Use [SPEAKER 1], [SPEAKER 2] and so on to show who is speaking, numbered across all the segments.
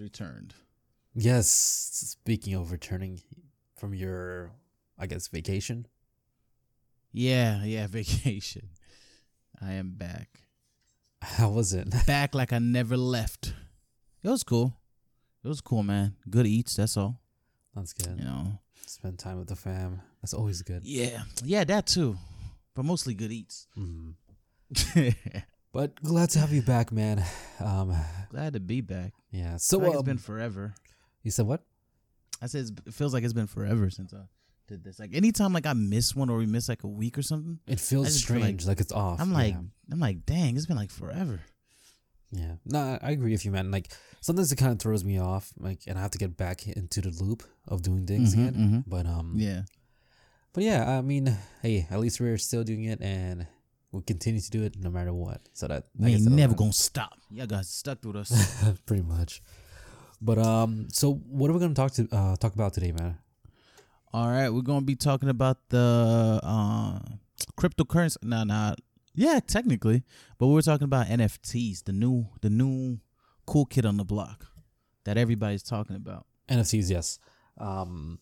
[SPEAKER 1] has returned.
[SPEAKER 2] Yes, speaking of returning from your, I guess, vacation.
[SPEAKER 1] Yeah, yeah, vacation. I am back.
[SPEAKER 2] How was it?
[SPEAKER 1] Back like I never left. It was cool. It was cool, man. Good eats, that's all.
[SPEAKER 2] That's good.
[SPEAKER 1] You know.
[SPEAKER 2] Spend time with the fam. That's always good.
[SPEAKER 1] Yeah. Yeah, that too. But mostly good eats.
[SPEAKER 2] Mm. But glad to have you back, man. Um,
[SPEAKER 1] Glad to be back.
[SPEAKER 2] yeah. So
[SPEAKER 1] like
[SPEAKER 2] um,
[SPEAKER 1] it's been forever.
[SPEAKER 2] you said what?
[SPEAKER 1] I said it's, it feels like it's been forever since I did this. Like anytime like I miss one or we miss like a week or something,
[SPEAKER 2] It feels
[SPEAKER 1] just feel
[SPEAKER 2] strange, like, it's off.
[SPEAKER 1] I'm like
[SPEAKER 2] yeah.
[SPEAKER 1] I'm like, dang, it's been like forever.
[SPEAKER 2] Yeah. No, I- agree with you, man. Like sometimes it kind of throws me off, like, and I have to get back into the loop of doing things
[SPEAKER 1] Mhm,
[SPEAKER 2] again.
[SPEAKER 1] mhm.
[SPEAKER 2] But um,
[SPEAKER 1] Yeah.
[SPEAKER 2] but yeah, I mean, hey, at least we're still doing it, and we'll continue to do it no matter what. So that
[SPEAKER 1] We ain't never gonna stop. Y'all guys stuck with us.
[SPEAKER 2] pretty much. But um, so what are we gonna talk to uh talk about today, man?
[SPEAKER 1] All right, we're gonna be talking about the uh, cryptocurrency. Nah, nah. Yeah, technically, but we're talking about NFTs, the new, the new cool kid on the block that everybody's talking about.
[SPEAKER 2] NFTs, yes. Um,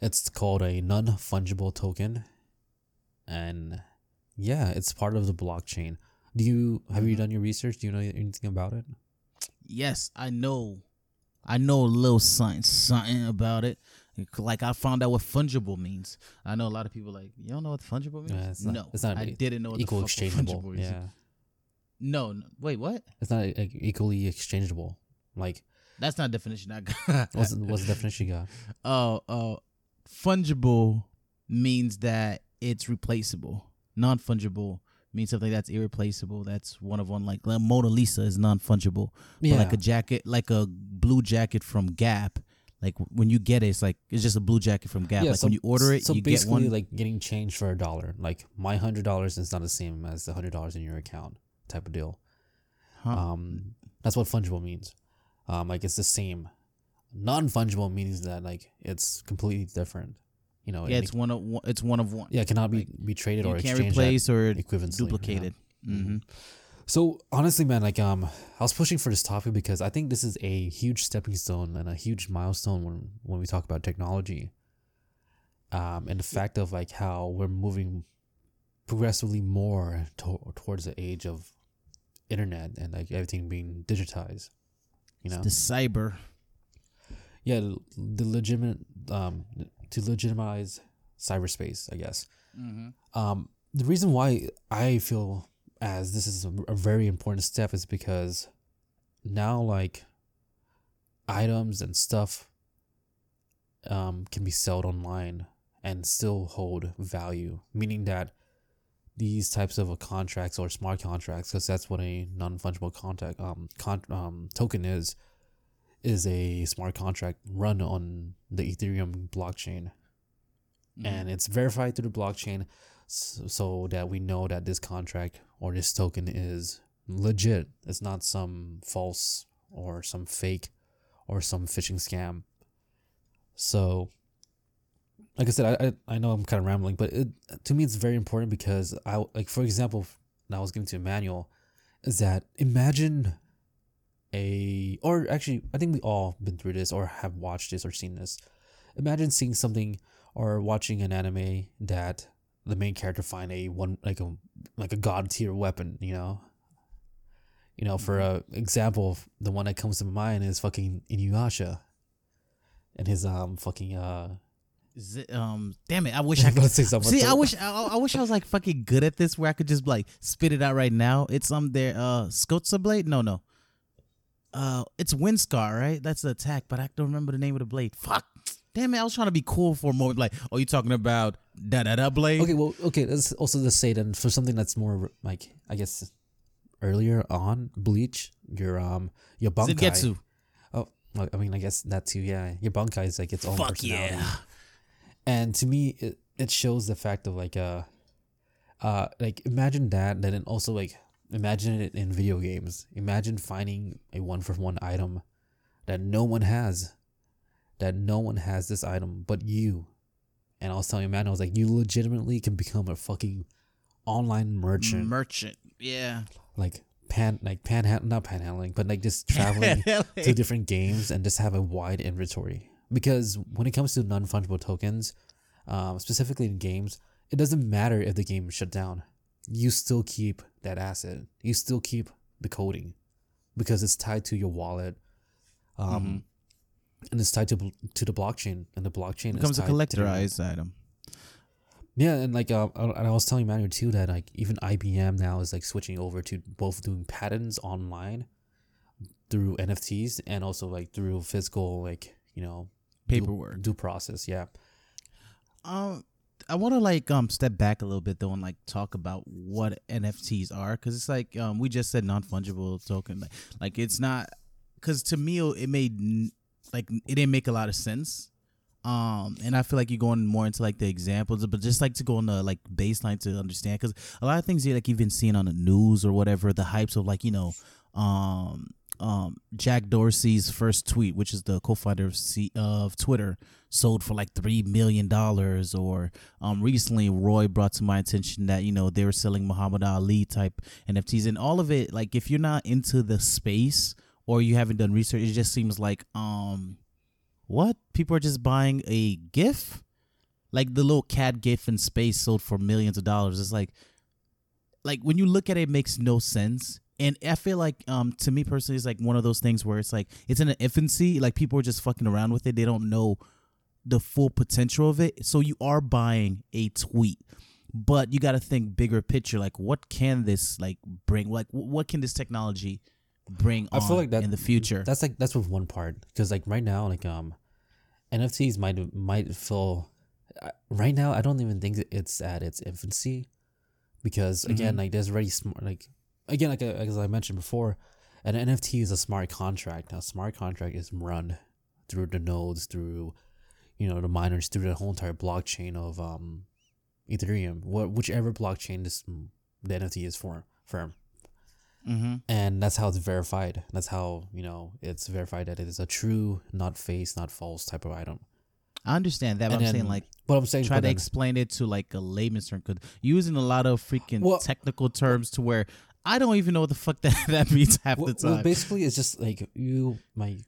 [SPEAKER 2] it's called a non fungible token, and yeah, it's part of the blockchain. Do you have you
[SPEAKER 1] Mhm.
[SPEAKER 2] done your research? Do you know anything about it?
[SPEAKER 1] Yes, I know. I know a little something, something about it. Like I found out what fungible means. I know a lot of people like you don't know what fungible means.
[SPEAKER 2] Yeah, it's not-
[SPEAKER 1] no,
[SPEAKER 2] it's not
[SPEAKER 1] I didn't know what
[SPEAKER 2] Equal
[SPEAKER 1] the
[SPEAKER 2] exchangeable.
[SPEAKER 1] fungible is.
[SPEAKER 2] Yeah,
[SPEAKER 1] No, no, wait, what?
[SPEAKER 2] it's not like, equally exchangeable. Like,
[SPEAKER 1] That's not a definition I got.
[SPEAKER 2] what's the, what's the definition you got?
[SPEAKER 1] Oh, uh, fungible means that it's replaceable. Non fungible means something that's irreplaceable. That's one of one. Like, like Mona Lisa is non fungible.
[SPEAKER 2] Yeah,
[SPEAKER 1] But like a jacket, like a blue jacket from Gap. Like when you get it, it's like it's just a blue jacket from Gap.
[SPEAKER 2] Yeah,
[SPEAKER 1] like
[SPEAKER 2] so-
[SPEAKER 1] when you order it,
[SPEAKER 2] so
[SPEAKER 1] you get
[SPEAKER 2] basically
[SPEAKER 1] one.
[SPEAKER 2] like getting change for a dollar. Like my hundred dollars is not the same as the hundred dollars in your account, type of deal.
[SPEAKER 1] Huh.
[SPEAKER 2] Um, that's what fungible means. Um, like it's the same. Non fungible means that like it's completely different. You know,
[SPEAKER 1] yeah, it's
[SPEAKER 2] it-
[SPEAKER 1] one of one. It's one of one.
[SPEAKER 2] yeah, it cannot be
[SPEAKER 1] like,
[SPEAKER 2] be traded or
[SPEAKER 1] can't replace or duplicated. hmm
[SPEAKER 2] So honestly, man, like um, I was pushing for this topic because I think this is a huge stepping stone and a huge milestone when when we talk about technology. Um, and the fact of like how we're moving progressively more to- towards the age of internet and like everything being digitized. You know,
[SPEAKER 1] The cyber.
[SPEAKER 2] yeah, the, the legitimate um to legitimize cyberspace, I guess.
[SPEAKER 1] Mm-hmm.
[SPEAKER 2] Um, the reason why I feel as this is a, a very important step is because now like items and stuff um can be sold online and still hold value, meaning that these types of contracts or smart contracts, because that's what a non fungible contract um con- um token is, is a smart contract run on the Ethereum blockchain.
[SPEAKER 1] Mm-hmm.
[SPEAKER 2] and it's verified through the blockchain so, so that we know that this contract or this token is legit. It's not some false or some fake or some phishing scam. So like i said i i, I know i'm kind of rambling but it, to me it's very important because i like for example and i was giving to emmanuel is that imagine a or actually i think we all been through this or have watched this or seen this imagine seeing something or watching an anime that the main character find a one like a like a god tier weapon, you know. You know, for a example, the one that comes to mind is fucking Inuyasha, and his um fucking uh.
[SPEAKER 1] It, um, damn it! I wish I could
[SPEAKER 2] say something.
[SPEAKER 1] See, I wish I, I wish I was like fucking good at this where I could just like spit it out right now. It's um there uh Skotsa blade? No, no. Uh it's Windscar, right? That's the attack, but I don't remember the name of the blade. Fuck. Damn it, I was trying to be cool for a moment like, oh you talking about da da da blade?
[SPEAKER 2] Okay, well, okay. Let's also just say then for something that's more like I guess earlier on Bleach, your um your bankai.
[SPEAKER 1] Zangetsu.
[SPEAKER 2] Oh, I mean, I guess that too. Yeah, your bankai is like its own
[SPEAKER 1] Fuck
[SPEAKER 2] personality.
[SPEAKER 1] yeah.
[SPEAKER 2] and to me it, it shows the fact of like uh uh like imagine that then it also like imagine it in video games imagine finding a one for one item that no one has that no one has this item but you and i was telling man i was like you legitimately can become a fucking online merchant
[SPEAKER 1] Merchant. Yeah.
[SPEAKER 2] like pan like panhandling not panhandling but like just traveling to different games and just have a wide inventory because when it comes to non-fungible tokens um, specifically in games it doesn't matter if the game is shut down you still keep that asset you still keep the coding because it's tied to your wallet um,
[SPEAKER 1] Mm-hmm.
[SPEAKER 2] and it's tied to to the blockchain and the blockchain
[SPEAKER 1] becomes
[SPEAKER 2] is
[SPEAKER 1] a
[SPEAKER 2] the-
[SPEAKER 1] item.
[SPEAKER 2] yeah, and like uh, I and I was telling Manu too that like even IBM now is like switching over to both doing patents online through NFTs and also like through physical like you know due-
[SPEAKER 1] Paperwork.
[SPEAKER 2] due process. Yeah,
[SPEAKER 1] Um, I want to like um step back a little bit though and like talk about what NFTs are because it's like um we just said non fungible token like, like it's not because to me it made like it didn't make a lot of sense. Um, and I feel like you're going more into like the examples, but just like to go on the like baseline to understand because a lot of things you like you've been seeing on the news or whatever, the hypes of like you know, um, um, Jack Dorsey's first tweet, which is the co-founder of, C- of Twitter, sold for like three million dollars. Or um, recently, Roy brought to my attention that you know they were selling Muhammad Ali type NFTs, and all of it. Like if you're not into the space or you haven't done research, it just seems like um, what people are just buying a GIF, like the little cat GIF in space sold for millions of dollars. It's like, like when you look at it, it makes no sense. And I feel like, um, to me personally, it's like one of those things where it's like it's in an infancy. Like people are just fucking around with it. They don't know the full potential of it. So you are buying a tweet, but you got to think bigger picture. Like, what can this like bring? Like, wh- what can this technology bring?
[SPEAKER 2] I feel like that
[SPEAKER 1] in the future.
[SPEAKER 2] That's like that's with one part because like right now like um, NFTs might might feel uh, right now I don't even think it's at its infancy because again
[SPEAKER 1] Mhm.
[SPEAKER 2] like there's already smart like again like uh, as I mentioned before, an NFT is a smart contract. Now smart contract is run through the nodes through you know the miners through the whole entire blockchain of um Ethereum, wh- whichever blockchain this the NFT is for firm
[SPEAKER 1] mm-hmm.
[SPEAKER 2] and that's how it's verified. That's how you know it's verified that it is a true, not face, not false type of item.
[SPEAKER 1] I understand that, but
[SPEAKER 2] And
[SPEAKER 1] I'm saying like
[SPEAKER 2] But I'm saying,
[SPEAKER 1] try to
[SPEAKER 2] then-
[SPEAKER 1] explain it to like a layman's term because using a lot of freaking
[SPEAKER 2] Well-
[SPEAKER 1] technical terms to where I don't even know what the fuck that, that means half
[SPEAKER 2] well,
[SPEAKER 1] the
[SPEAKER 2] well,
[SPEAKER 1] time.
[SPEAKER 2] basically, it's just like you, like,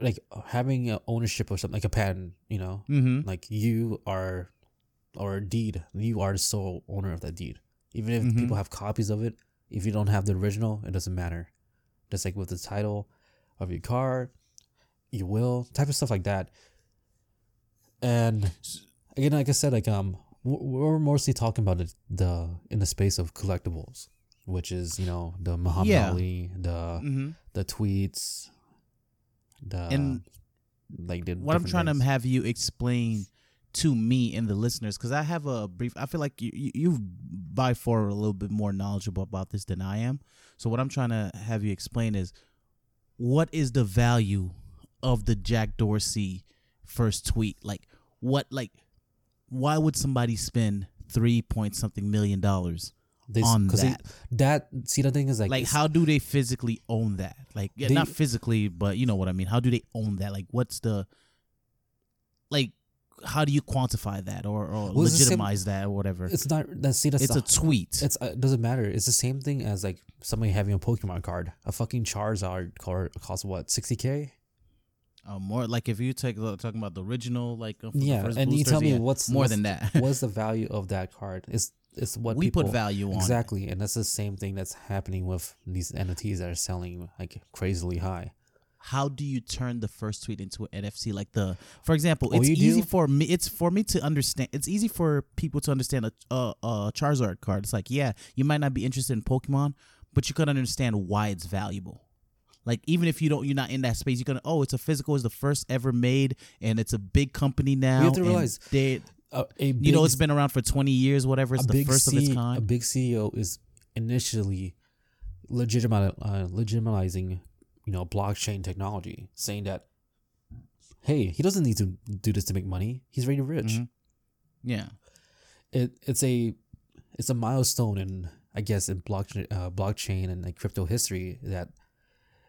[SPEAKER 2] like having a ownership of something, like a patent. You know,
[SPEAKER 1] mm-hmm.
[SPEAKER 2] like you are, or a deed. You are the sole owner of that deed. Even if
[SPEAKER 1] Mhm.
[SPEAKER 2] people have copies of it, if you don't have the original, it doesn't matter. Just like with the title of your car, your will, type of stuff like that. And again, like I said, like um, we're mostly talking about it the in the space of collectibles, which is you know the Muhammad
[SPEAKER 1] Yeah.
[SPEAKER 2] Ali, the
[SPEAKER 1] Mm-hmm.
[SPEAKER 2] the tweets, the
[SPEAKER 1] And
[SPEAKER 2] like the
[SPEAKER 1] What I'm trying
[SPEAKER 2] things.
[SPEAKER 1] to have you explain to me and the listeners, because I have a brief. I feel like you, you by far a little bit more knowledgeable about this than I am. So what I'm trying to have you explain is, what is the value of the Jack Dorsey first tweet? Like what? Like why would somebody spend three point something million dollars
[SPEAKER 2] They s-
[SPEAKER 1] on
[SPEAKER 2] 'cause they-
[SPEAKER 1] that?
[SPEAKER 2] that see the thing is like
[SPEAKER 1] like how do they physically own that like yeah,
[SPEAKER 2] They-
[SPEAKER 1] not physically but you know what i mean how do they own that like what's the like how do you quantify that or, or
[SPEAKER 2] Well, the same-
[SPEAKER 1] legitimize that or whatever it's,
[SPEAKER 2] not that see that's it's
[SPEAKER 1] a
[SPEAKER 2] the-
[SPEAKER 1] tweet
[SPEAKER 2] It's uh, it doesn't matter. It's the same thing as like somebody having a Pokemon card. A fucking Charizard card costs what sixty k.
[SPEAKER 1] uh, more like if you take the- talking about the original like uh,
[SPEAKER 2] Yeah, and you tell me
[SPEAKER 1] yeah,
[SPEAKER 2] what's
[SPEAKER 1] more
[SPEAKER 2] what's-
[SPEAKER 1] than that
[SPEAKER 2] What's the value of that card? It's it's what
[SPEAKER 1] we
[SPEAKER 2] people
[SPEAKER 1] put value on
[SPEAKER 2] exactly, and that's the same thing that's happening with these NFTs that are selling like crazily high.
[SPEAKER 1] how do you turn the first tweet into an NFT? Like the, for example,
[SPEAKER 2] Oh,
[SPEAKER 1] it's easy
[SPEAKER 2] do?
[SPEAKER 1] for me. It's for me to understand. It's easy for people to understand a, a, a Charizard card. It's like, yeah, you might not be interested in Pokemon, but you can understand why it's valuable. Like even if you don't, you're not in that space. You're gonna, oh, it's a physical. It's the first ever made, and it's a big company now.
[SPEAKER 2] You have to realize,
[SPEAKER 1] they,
[SPEAKER 2] A
[SPEAKER 1] you know, it's been around for 20 years, whatever. It's the
[SPEAKER 2] big
[SPEAKER 1] first of its kind.
[SPEAKER 2] A big CEO is initially uh, legitimizing, you know, blockchain technology, saying that, hey, he doesn't need to do this to make money. He's already rich.
[SPEAKER 1] Mhm. yeah.
[SPEAKER 2] It it's a it's a milestone in I guess in blockchain uh, blockchain and like crypto history that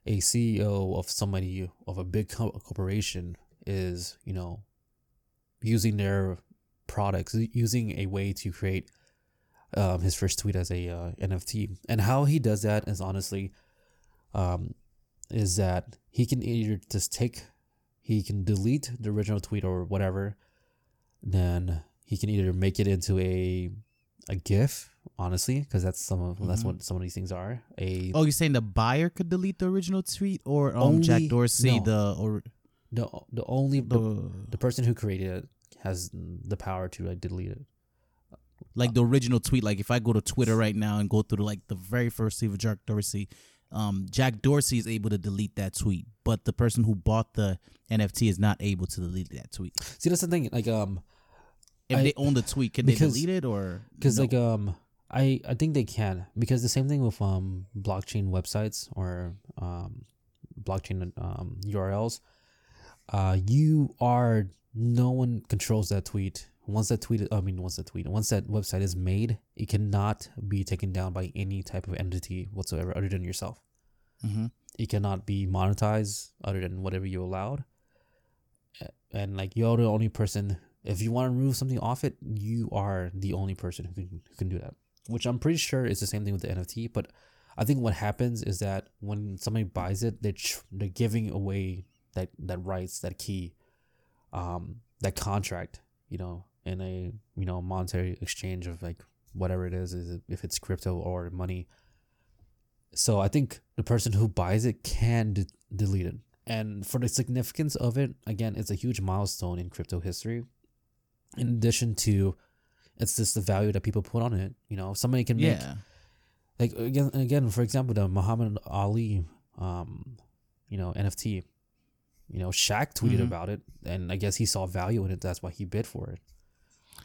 [SPEAKER 2] a CEO of somebody of a big co- corporation is you know using their products using a way to create um, his first tweet as a uh, NFT. And how he does that is honestly, um, is that he can either just take, he can delete the original tweet or whatever, then he can either make it into a a GIF, honestly, because that's some of that's
[SPEAKER 1] Mhm.
[SPEAKER 2] what some of these things are. A
[SPEAKER 1] Oh, you're saying the buyer could delete the original tweet, or um, Jack
[SPEAKER 2] Only-
[SPEAKER 1] Dorsey,
[SPEAKER 2] no.
[SPEAKER 1] the or
[SPEAKER 2] the the only the
[SPEAKER 1] the
[SPEAKER 2] person who created it has the power to like delete it.
[SPEAKER 1] like the original tweet. Like if I go to Twitter right now and go through like the very first tweet of Jack Dorsey, um, Jack Dorsey is able to delete that tweet, but the person who bought the NFT is not able to delete that tweet.
[SPEAKER 2] See, that's the thing. Like um,
[SPEAKER 1] If
[SPEAKER 2] I-
[SPEAKER 1] they own the tweet, can
[SPEAKER 2] because-
[SPEAKER 1] they delete it or
[SPEAKER 2] because
[SPEAKER 1] no?
[SPEAKER 2] like um, I I think they can because the same thing with um blockchain websites or um blockchain um URLs. Uh, you are no one controls that tweet. Once that tweet, I mean, once that tweet, once that website is made, it cannot be taken down by any type of entity whatsoever other than yourself.
[SPEAKER 1] Mhm.
[SPEAKER 2] it cannot be monetized other than whatever you allowed. And like you're the only person. If you want to remove something off it, you are the only person who can who can do that. Which I'm pretty sure is the same thing with the NFT. But I think what happens is that when somebody buys it, they tr- they're giving away that that rights, that key, um, that contract. You know, in a you know monetary exchange of like whatever it is, is if it's crypto or money. So I think the person who buys it can de- delete it. And for the significance of it, again, it's a huge milestone in crypto history. In addition to, it's just the value that people put on it. You know, somebody can make
[SPEAKER 1] yeah,
[SPEAKER 2] like again, again, for example, the Muhammad Ali, um, you know, NFT. You know, Shaq tweeted
[SPEAKER 1] Mhm.
[SPEAKER 2] about it, and I guess he saw value in it. That's why he bid for it.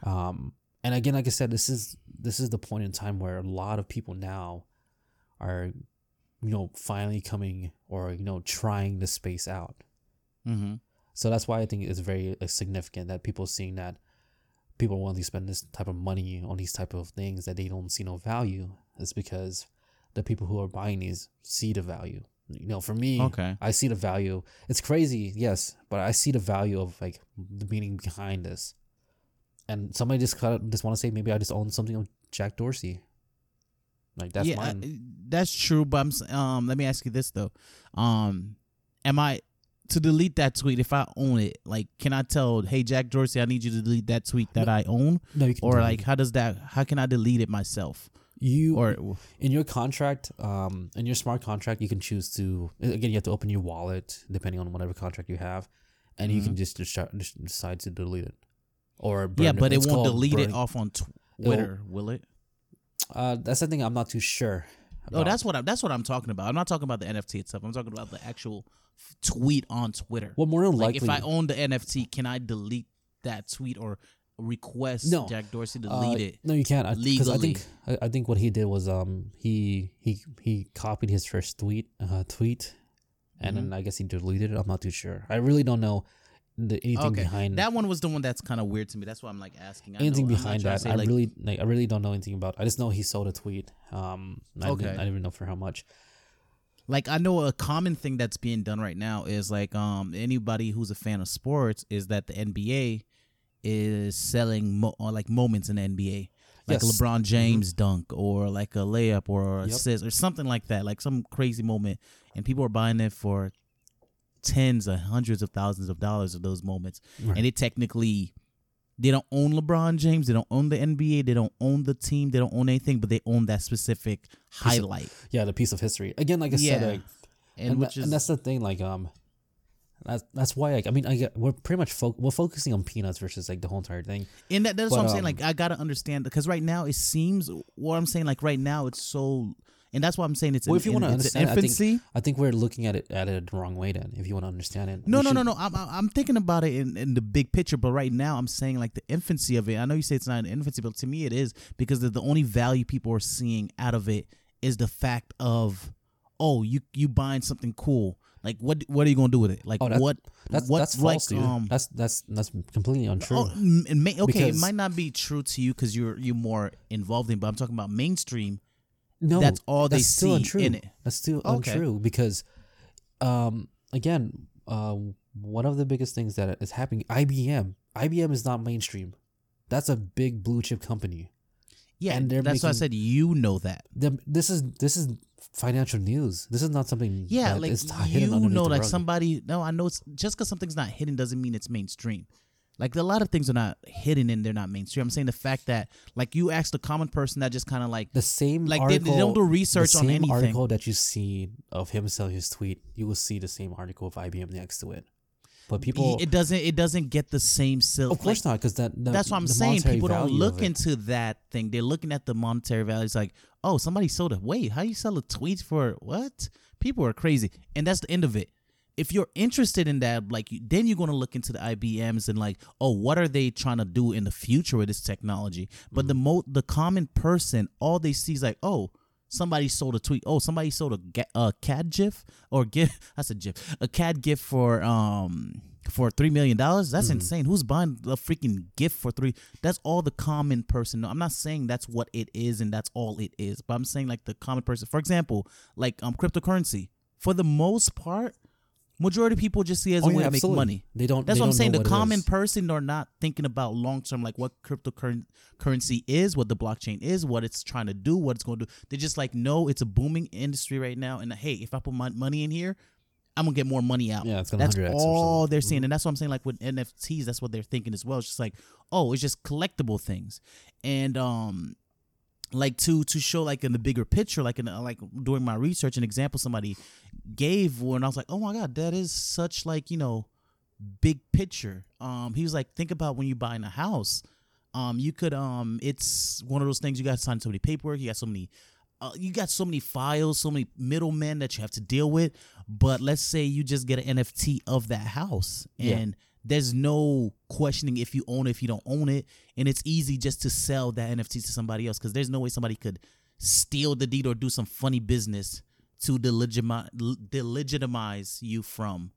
[SPEAKER 2] Um, and again, like I said, this is this is the point in time where a lot of people now are, you know, finally coming or you know trying the space out.
[SPEAKER 1] mm-hmm.
[SPEAKER 2] So that's why I think it's very uh, significant that people seeing that people want to spend this type of money on these type of things that they don't see no value is because the people who are buying these see the value. You know, for me,
[SPEAKER 1] okay.
[SPEAKER 2] I see the value. It's crazy, yes, but I see the value of like the meaning behind this. And somebody just kind of just want to say maybe I just own something of Jack Dorsey. Like that's
[SPEAKER 1] yeah,
[SPEAKER 2] mine.
[SPEAKER 1] I- that's true. But I'm um. Let me ask you this though. Um, am I to delete that tweet if I own it? Like, can I tell, hey Jack Dorsey, I need you to delete that tweet that I own,
[SPEAKER 2] no,
[SPEAKER 1] or like
[SPEAKER 2] it.
[SPEAKER 1] how does that? How can I delete it myself?
[SPEAKER 2] You
[SPEAKER 1] Or
[SPEAKER 2] in your contract, um, in your smart contract, you can choose to again. You have to open your wallet depending on whatever contract you have, and you can just, just decide to delete it, or
[SPEAKER 1] yeah, but it
[SPEAKER 2] It's
[SPEAKER 1] won't delete it off on Twitter, will it?
[SPEAKER 2] Uh, that's the thing. I'm not too sure.
[SPEAKER 1] Oh, that's what I'm. That's what I'm talking about. I'm not talking about the NFT itself. I'm talking about the actual tweet on Twitter.
[SPEAKER 2] well, more than
[SPEAKER 1] like
[SPEAKER 2] likely.
[SPEAKER 1] if I own the NFT, can I delete that tweet or request
[SPEAKER 2] No.
[SPEAKER 1] Jack Dorsey to
[SPEAKER 2] Uh,
[SPEAKER 1] delete it?
[SPEAKER 2] No, you can't. I
[SPEAKER 1] legally.
[SPEAKER 2] think I, I think what he did was um he he he copied his first tweet uh tweet, and
[SPEAKER 1] Mm-hmm.
[SPEAKER 2] then I guess he deleted it. I'm not too sure. I really don't know the anything
[SPEAKER 1] Okay,
[SPEAKER 2] behind
[SPEAKER 1] that one was the one that's kind of weird to me. That's why I'm like asking. I
[SPEAKER 2] anything
[SPEAKER 1] know-
[SPEAKER 2] behind that.
[SPEAKER 1] say,
[SPEAKER 2] I
[SPEAKER 1] like,
[SPEAKER 2] really like. I really don't know anything about. I just know he sold a tweet. Um, I
[SPEAKER 1] Okay.
[SPEAKER 2] didn't, I didn't even know for how much.
[SPEAKER 1] like I know a common thing that's being done right now is like um anybody who's a fan of sports is that the NBA is selling mo- or like moments in the NBA. Like
[SPEAKER 2] Yes. Mm-hmm.
[SPEAKER 1] LeBron James dunk or like a layup or a
[SPEAKER 2] Yep.
[SPEAKER 1] assist or something like that, like some crazy moment, and people are buying it for tens or hundreds of thousands of dollars of those moments,
[SPEAKER 2] Right.
[SPEAKER 1] and they technically they don't own LeBron James, they don't own the NBA, they don't own the team, they don't own anything, but they own that specific
[SPEAKER 2] of-
[SPEAKER 1] highlight,
[SPEAKER 2] Yeah, the piece of history. Again, like I
[SPEAKER 1] Yeah.
[SPEAKER 2] said, like,
[SPEAKER 1] and,
[SPEAKER 2] and,
[SPEAKER 1] is
[SPEAKER 2] and that's the thing. Like um, that's that's why. Like, I mean, I get, we're pretty much fo- we're focusing on peanuts versus like the whole entire thing.
[SPEAKER 1] And that, that's what I'm saying.
[SPEAKER 2] um,
[SPEAKER 1] Like, I gotta understand because right now it seems what I'm saying. Like right now, it's so, and that's why I'm saying it's.
[SPEAKER 2] Well,
[SPEAKER 1] in,
[SPEAKER 2] if you want to understand, I think
[SPEAKER 1] infancy.
[SPEAKER 2] I think we're looking at it at it the wrong way. Then, if you want to understand it,
[SPEAKER 1] no, no,
[SPEAKER 2] should-
[SPEAKER 1] no, no. I'm, I'm I'm thinking about it in, in the big picture, but right now I'm saying like the infancy of it. I know you say it's not an infancy, but to me it is because the, the only value people are seeing out of it is the fact of, oh, you you buying something cool. Like what what are you gonna do with it? Like
[SPEAKER 2] Oh, that-
[SPEAKER 1] what
[SPEAKER 2] That's
[SPEAKER 1] what
[SPEAKER 2] that's
[SPEAKER 1] like
[SPEAKER 2] false, dude.
[SPEAKER 1] um
[SPEAKER 2] that's that's that's completely untrue.
[SPEAKER 1] Oh, it may, okay, it might not be true to you because you're you're more involved in. But I'm talking about mainstream.
[SPEAKER 2] no,
[SPEAKER 1] that's all they
[SPEAKER 2] that's still
[SPEAKER 1] see
[SPEAKER 2] untrue.
[SPEAKER 1] in it.
[SPEAKER 2] That's still
[SPEAKER 1] Okay.
[SPEAKER 2] untrue because, um, again, uh, one of the biggest things that is happening, IBM, IBM is not mainstream. That's a big blue chip company.
[SPEAKER 1] Yeah,
[SPEAKER 2] And
[SPEAKER 1] that's why I said you know that.
[SPEAKER 2] the, this is this is financial news. This is not something.
[SPEAKER 1] Yeah,
[SPEAKER 2] that
[SPEAKER 1] like
[SPEAKER 2] is hidden
[SPEAKER 1] you know, like somebody. No, I know it's just because something's not hidden doesn't mean it's mainstream. Like a lot of things are not hidden and they're not mainstream. I'm saying the fact that like you ask the common person that just kind of like
[SPEAKER 2] the same
[SPEAKER 1] like they- they don't do research on anything.
[SPEAKER 2] article that you see of him selling his tweet, you will see the same article of IBM next to it. But people,
[SPEAKER 1] it doesn't it doesn't get the same sales.
[SPEAKER 2] of course not, because that the,
[SPEAKER 1] that's what I'm saying. People don't look into that thing. They're looking at the monetary value. It's like, oh, somebody sold a wait. How you sell a tweet for what? People are crazy, and that's the end of it. If you're interested in that, like, then you're gonna look into the IBMs and like, oh, what are they trying to do in the future with this technology? But the mm-hmm. mo the common person, all they see is like, oh. Somebody sold a tweet. Oh, somebody sold a, ga- a CAD GIF or GIF. That's a GIF. A CAD GIF for um for three million dollars. That's insane. Who's buying a freaking gift for three? That's all the common person. I'm not saying that's what it is and that's all it is, but I'm saying like the common person. For example, like um cryptocurrency. For the most part, majority of people just see it as
[SPEAKER 2] Oh,
[SPEAKER 1] a way
[SPEAKER 2] yeah,
[SPEAKER 1] to make money.
[SPEAKER 2] They don't.
[SPEAKER 1] That's
[SPEAKER 2] they
[SPEAKER 1] what I'm saying. The common person are not thinking about long term, like what cryptocurrency is, what the blockchain is, what it's trying to do, what it's going to do. They're just like, no, it's a booming industry right now, and hey, if I put my money in here, I'm gonna get more money out.
[SPEAKER 2] Yeah, it's gonna
[SPEAKER 1] that's
[SPEAKER 2] 100x or
[SPEAKER 1] all they're saying, and that's what I'm saying. Like with NFTs, that's what they're thinking as well. It's just like, oh, it's just collectible things, and um, like to to show like in the bigger picture, like in like doing my research, an example somebody gave when I was like, oh my god, that is such like you know big picture. Um, he was like, think about when you're buying a house. Um, you could um, it's one of those things you got to sign so many paperwork. You got so many. Uh, you got so many files, so many middlemen that you have to deal with. But let's say you just get an NFT of that house,
[SPEAKER 2] Yeah.
[SPEAKER 1] There's no questioning if you own it, if you don't own it, and it's easy just to sell that NFT to somebody else because there's no way somebody could steal the deed or do some funny business to delegitimize, delegitimize you from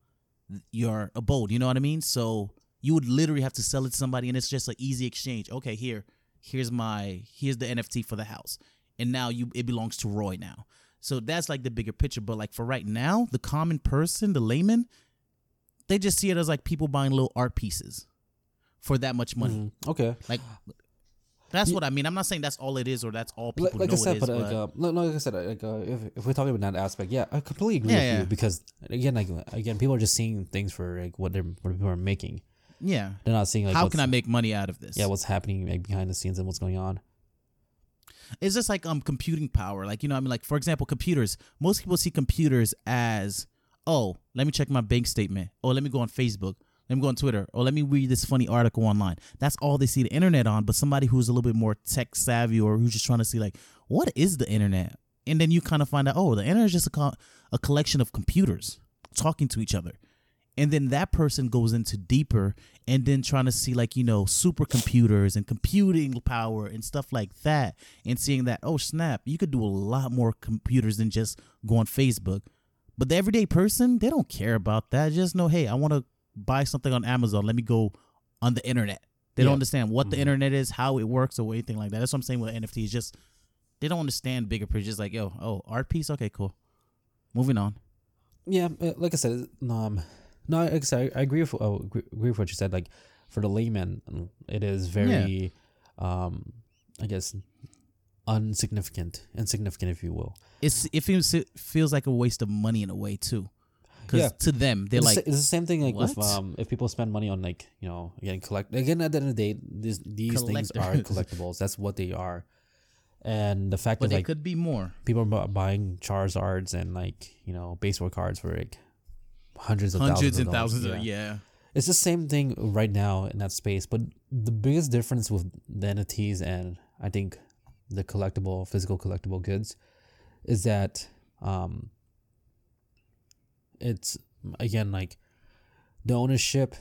[SPEAKER 1] your abode. You know what I mean? So you would literally have to sell it to somebody, and it's just an easy exchange. Okay, here, here's my here's the NFT for the house, and now you it belongs to Roy now. So that's like the bigger picture. But like for right now, the common person, the layman, they just see it as like people buying little art pieces for that much money.
[SPEAKER 2] Mhm. Okay.
[SPEAKER 1] Like that's what I mean. I'm not saying that's all it is or that's all people
[SPEAKER 2] Like,
[SPEAKER 1] know
[SPEAKER 2] I said,
[SPEAKER 1] it is.
[SPEAKER 2] but,
[SPEAKER 1] But,
[SPEAKER 2] like, uh, no, no, like I said, like uh, if, if we're talking about that aspect, yeah, I completely agree
[SPEAKER 1] Yeah,
[SPEAKER 2] with
[SPEAKER 1] yeah.
[SPEAKER 2] you because again, like again, people are just seeing things for like what they're what people are making.
[SPEAKER 1] yeah,
[SPEAKER 2] They're not seeing like
[SPEAKER 1] how can I make money out of this?
[SPEAKER 2] yeah what's happening like behind the scenes and what's going on.
[SPEAKER 1] it's just like um computing power. Like you know, I mean, like for example, computers. Most people see computers as oh, let me check my bank statement. Oh, let me go on Facebook. Let me go on Twitter. Or let me read this funny article online. That's all they see the internet on. But somebody who's a little bit more tech savvy or who's just trying to see like what is the internet, and then you kind of find out oh, the internet is just a co- a collection of computers talking to each other. And then that person goes into deeper and then trying to see like, you know, supercomputers and computing power and stuff like that. And seeing that, oh snap, you could do a lot more computers than just go on Facebook. But the everyday person, they don't care about that. Just know, hey, I want to buy something on Amazon. Let me go on the internet. They
[SPEAKER 2] Yeah.
[SPEAKER 1] don't understand what the
[SPEAKER 2] Mhm.
[SPEAKER 1] internet is, how it works, or anything like that. That's what I'm saying with NFTs. Just they don't understand bigger picture. Just like, yo, oh, art piece, okay, cool. Moving on.
[SPEAKER 2] Yeah, uh, like I said, um, no, like I said, I, I agree with uh, agree agree with what you said. Like for the layman, it is very, um, I guess, unsignificant, insignificant, if you will.
[SPEAKER 1] It's it feels it feels like a waste of money in a way too, because
[SPEAKER 2] Yeah.
[SPEAKER 1] to them they're
[SPEAKER 2] it's,
[SPEAKER 1] like
[SPEAKER 2] the, it's the same thing like
[SPEAKER 1] "What?"
[SPEAKER 2] um if people spend money on like you know again collect again at the end of the day these these things are collectibles. That's what they are, and the fact
[SPEAKER 1] but
[SPEAKER 2] that
[SPEAKER 1] they
[SPEAKER 2] like
[SPEAKER 1] could be more.
[SPEAKER 2] people are bu- buying Charizards and like you know baseball cards for like hundreds of
[SPEAKER 1] Hundreds
[SPEAKER 2] thousands
[SPEAKER 1] and
[SPEAKER 2] of
[SPEAKER 1] thousands
[SPEAKER 2] Yeah.
[SPEAKER 1] of yeah.
[SPEAKER 2] It's the same thing right now in that space, but the biggest difference with the NFTs and I think the collectible, physical collectible goods, is that um, it's again like the ownership.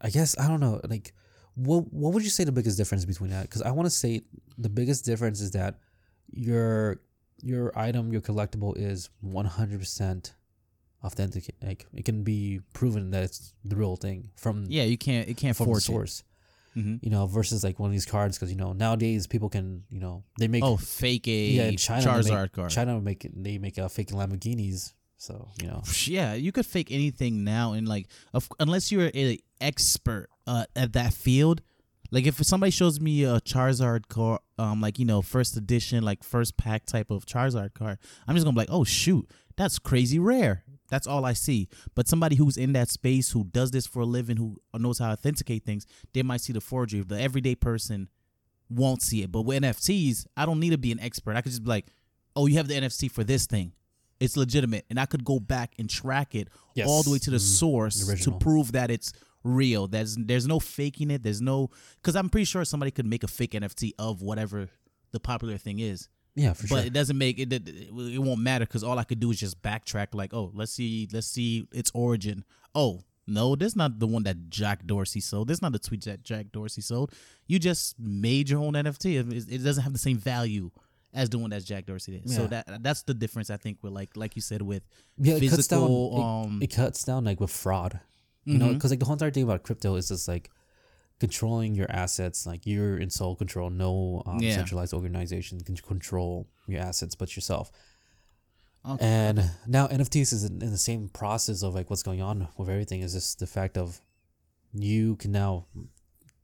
[SPEAKER 2] I guess I don't know. Like, what what would you say the biggest difference between that? Because I want to say the biggest difference is that your your item, your collectible, is one hundred percent authentic. Like it can be proven that it's the real thing from
[SPEAKER 1] Yeah, you can't it can't
[SPEAKER 2] from the
[SPEAKER 1] forge it. Mm-hmm.
[SPEAKER 2] You know, versus like one of these cards because you know nowadays people can you know they make
[SPEAKER 1] Oh, fake a
[SPEAKER 2] yeah China
[SPEAKER 1] Charizard
[SPEAKER 2] make,
[SPEAKER 1] card.
[SPEAKER 2] China make they make uh, fake Lamborghinis. So you know
[SPEAKER 1] Yeah, you could fake anything now, and like, of, unless you're an expert uh, at that field, Like if somebody shows me a Charizard card, um, like you know, first edition, like first pack type of Charizard card, I'm just gonna be like, oh shoot, that's crazy rare. That's all I see. But somebody who's in that space, who does this for a living, who knows how to authenticate things, they might see the forgery. The everyday person won't see it. But with NFTs, I don't need to be an expert. I could just be like, oh, you have the NFT for this thing. It's legitimate. And I could go back and track it
[SPEAKER 2] Yes.
[SPEAKER 1] all the way to the
[SPEAKER 2] Mhm.
[SPEAKER 1] source to prove that it's real. There's there's no faking it. There's no because I'm pretty sure somebody could make a fake NFT of whatever the popular thing is,
[SPEAKER 2] Yeah, for
[SPEAKER 1] but
[SPEAKER 2] sure.
[SPEAKER 1] it doesn't make it. It, won't matter because all I could do is just backtrack. Like, oh, let's see, let's see its origin. Oh. No, this not the one that Jack Dorsey sold. This not the tweet that Jack Dorsey sold. You just made your own NFT. It, doesn't have the same value as the one that Jack Dorsey did. So that that's the difference I think with like like you said with
[SPEAKER 2] yeah, it cuts down.
[SPEAKER 1] physical,
[SPEAKER 2] it-
[SPEAKER 1] um,
[SPEAKER 2] it, cuts down like with fraud. You know,
[SPEAKER 1] Mhm.
[SPEAKER 2] because like the whole entire thing about crypto is just like controlling your assets. Like you're in sole control. No um,
[SPEAKER 1] Yeah.
[SPEAKER 2] centralized organization can control your assets but yourself.
[SPEAKER 1] Okay.
[SPEAKER 2] And now NFTs is in, in the same process of like what's going on with everything. Is just the fact of you can now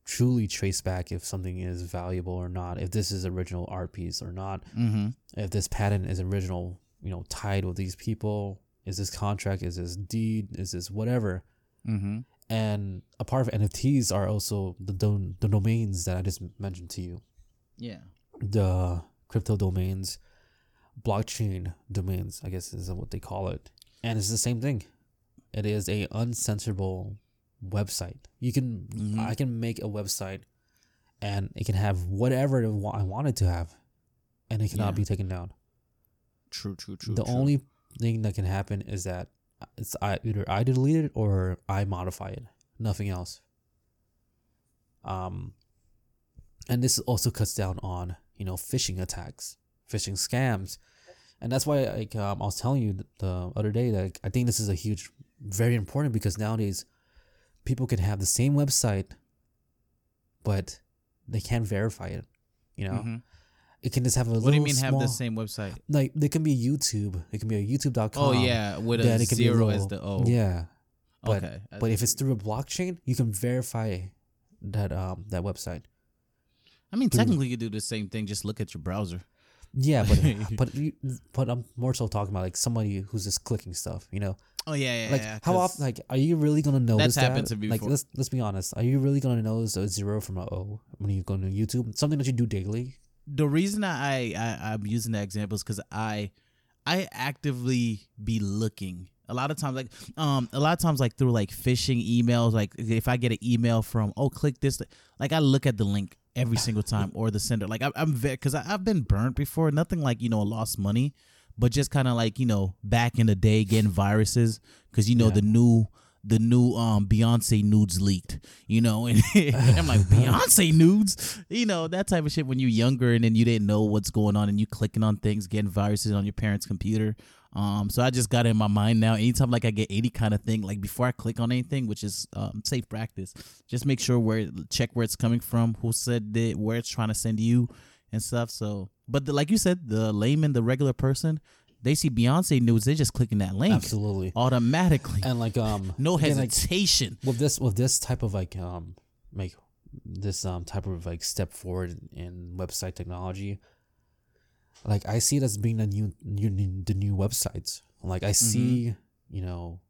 [SPEAKER 2] truly trace back if something is valuable or not. If this is original art piece or not.
[SPEAKER 1] mm-hmm.
[SPEAKER 2] If this patent is original, you know, tied with these people. Is this contract? Is this deed? Is this whatever?
[SPEAKER 1] Mm-hmm.
[SPEAKER 2] And a part of NFTs are also the don- the domains that I just mentioned to you,
[SPEAKER 1] Yeah.
[SPEAKER 2] the crypto domains, blockchain domains, I guess is what they call it. And it's the same thing. It is a uncensorable website. You can
[SPEAKER 1] Mhm.
[SPEAKER 2] I can make a website, and it can have whatever I want it to have, and it cannot
[SPEAKER 1] Yeah.
[SPEAKER 2] be taken down.
[SPEAKER 1] True, true, true.
[SPEAKER 2] the
[SPEAKER 1] true.
[SPEAKER 2] only thing that can happen is that it's I, either I delete it or I modify it. Nothing else. Um, and this also cuts down on you know phishing attacks, phishing scams, and that's why like um, I was telling you the other day that I think this is a huge, very important because nowadays people can have the same website, but they can't verify it. You know,
[SPEAKER 1] Mhm.
[SPEAKER 2] It can just have a little.
[SPEAKER 1] What do you mean have the same website?
[SPEAKER 2] like they can be YouTube. It can be a YouTube.com.
[SPEAKER 1] Oh yeah, with a
[SPEAKER 2] it be a
[SPEAKER 1] zero as the O.
[SPEAKER 2] Yeah. But
[SPEAKER 1] okay.
[SPEAKER 2] But if it's through a blockchain, you can verify that um that website.
[SPEAKER 1] I mean,
[SPEAKER 2] through-
[SPEAKER 1] technically, you do the same thing. Just look at your browser.
[SPEAKER 2] Yeah, but but you, but I'm more so talking about like somebody who's just clicking stuff. You know,
[SPEAKER 1] Oh yeah, yeah.
[SPEAKER 2] like
[SPEAKER 1] yeah,
[SPEAKER 2] how often? Like, are you really gonna notice
[SPEAKER 1] That's happened
[SPEAKER 2] that?
[SPEAKER 1] to me
[SPEAKER 2] Like,
[SPEAKER 1] before.
[SPEAKER 2] let's let's be honest. Are you really gonna notice a zero from a O when you go to YouTube? Something that you do daily.
[SPEAKER 1] The reason I, I I'm using that example is because I I actively be looking. A lot of times like um a lot of times like through like phishing emails like if I get an email from oh click this like I look at the link every single time or the sender. Like I, I'm very because I've been burnt before. Nothing like you know lost money but just kind of like you know back in the day getting viruses because you know
[SPEAKER 2] Yeah.
[SPEAKER 1] the new the new um Beyonce nudes leaked, you know, and I'm like Beyonce nudes, you know that type of shit when you're younger and then you didn't know what's going on and you clicking on things, getting viruses on your parents' computer. Um, so I just got it in my mind now. Anytime like I get any kind of thing, like before I click on anything, which is um safe practice, just make sure where check where it's coming from, who said it, where it's trying to send you, and stuff. So, but the, like you said, the layman, the regular person, they see Beyonce news, they're just clicking that link
[SPEAKER 2] Absolutely.
[SPEAKER 1] automatically.
[SPEAKER 2] And like um
[SPEAKER 1] No
[SPEAKER 2] again, like,
[SPEAKER 1] hesitation.
[SPEAKER 2] with this with this type of like um like this um type of like step forward in website technology like i see it as being the new, new the new websites like i see you know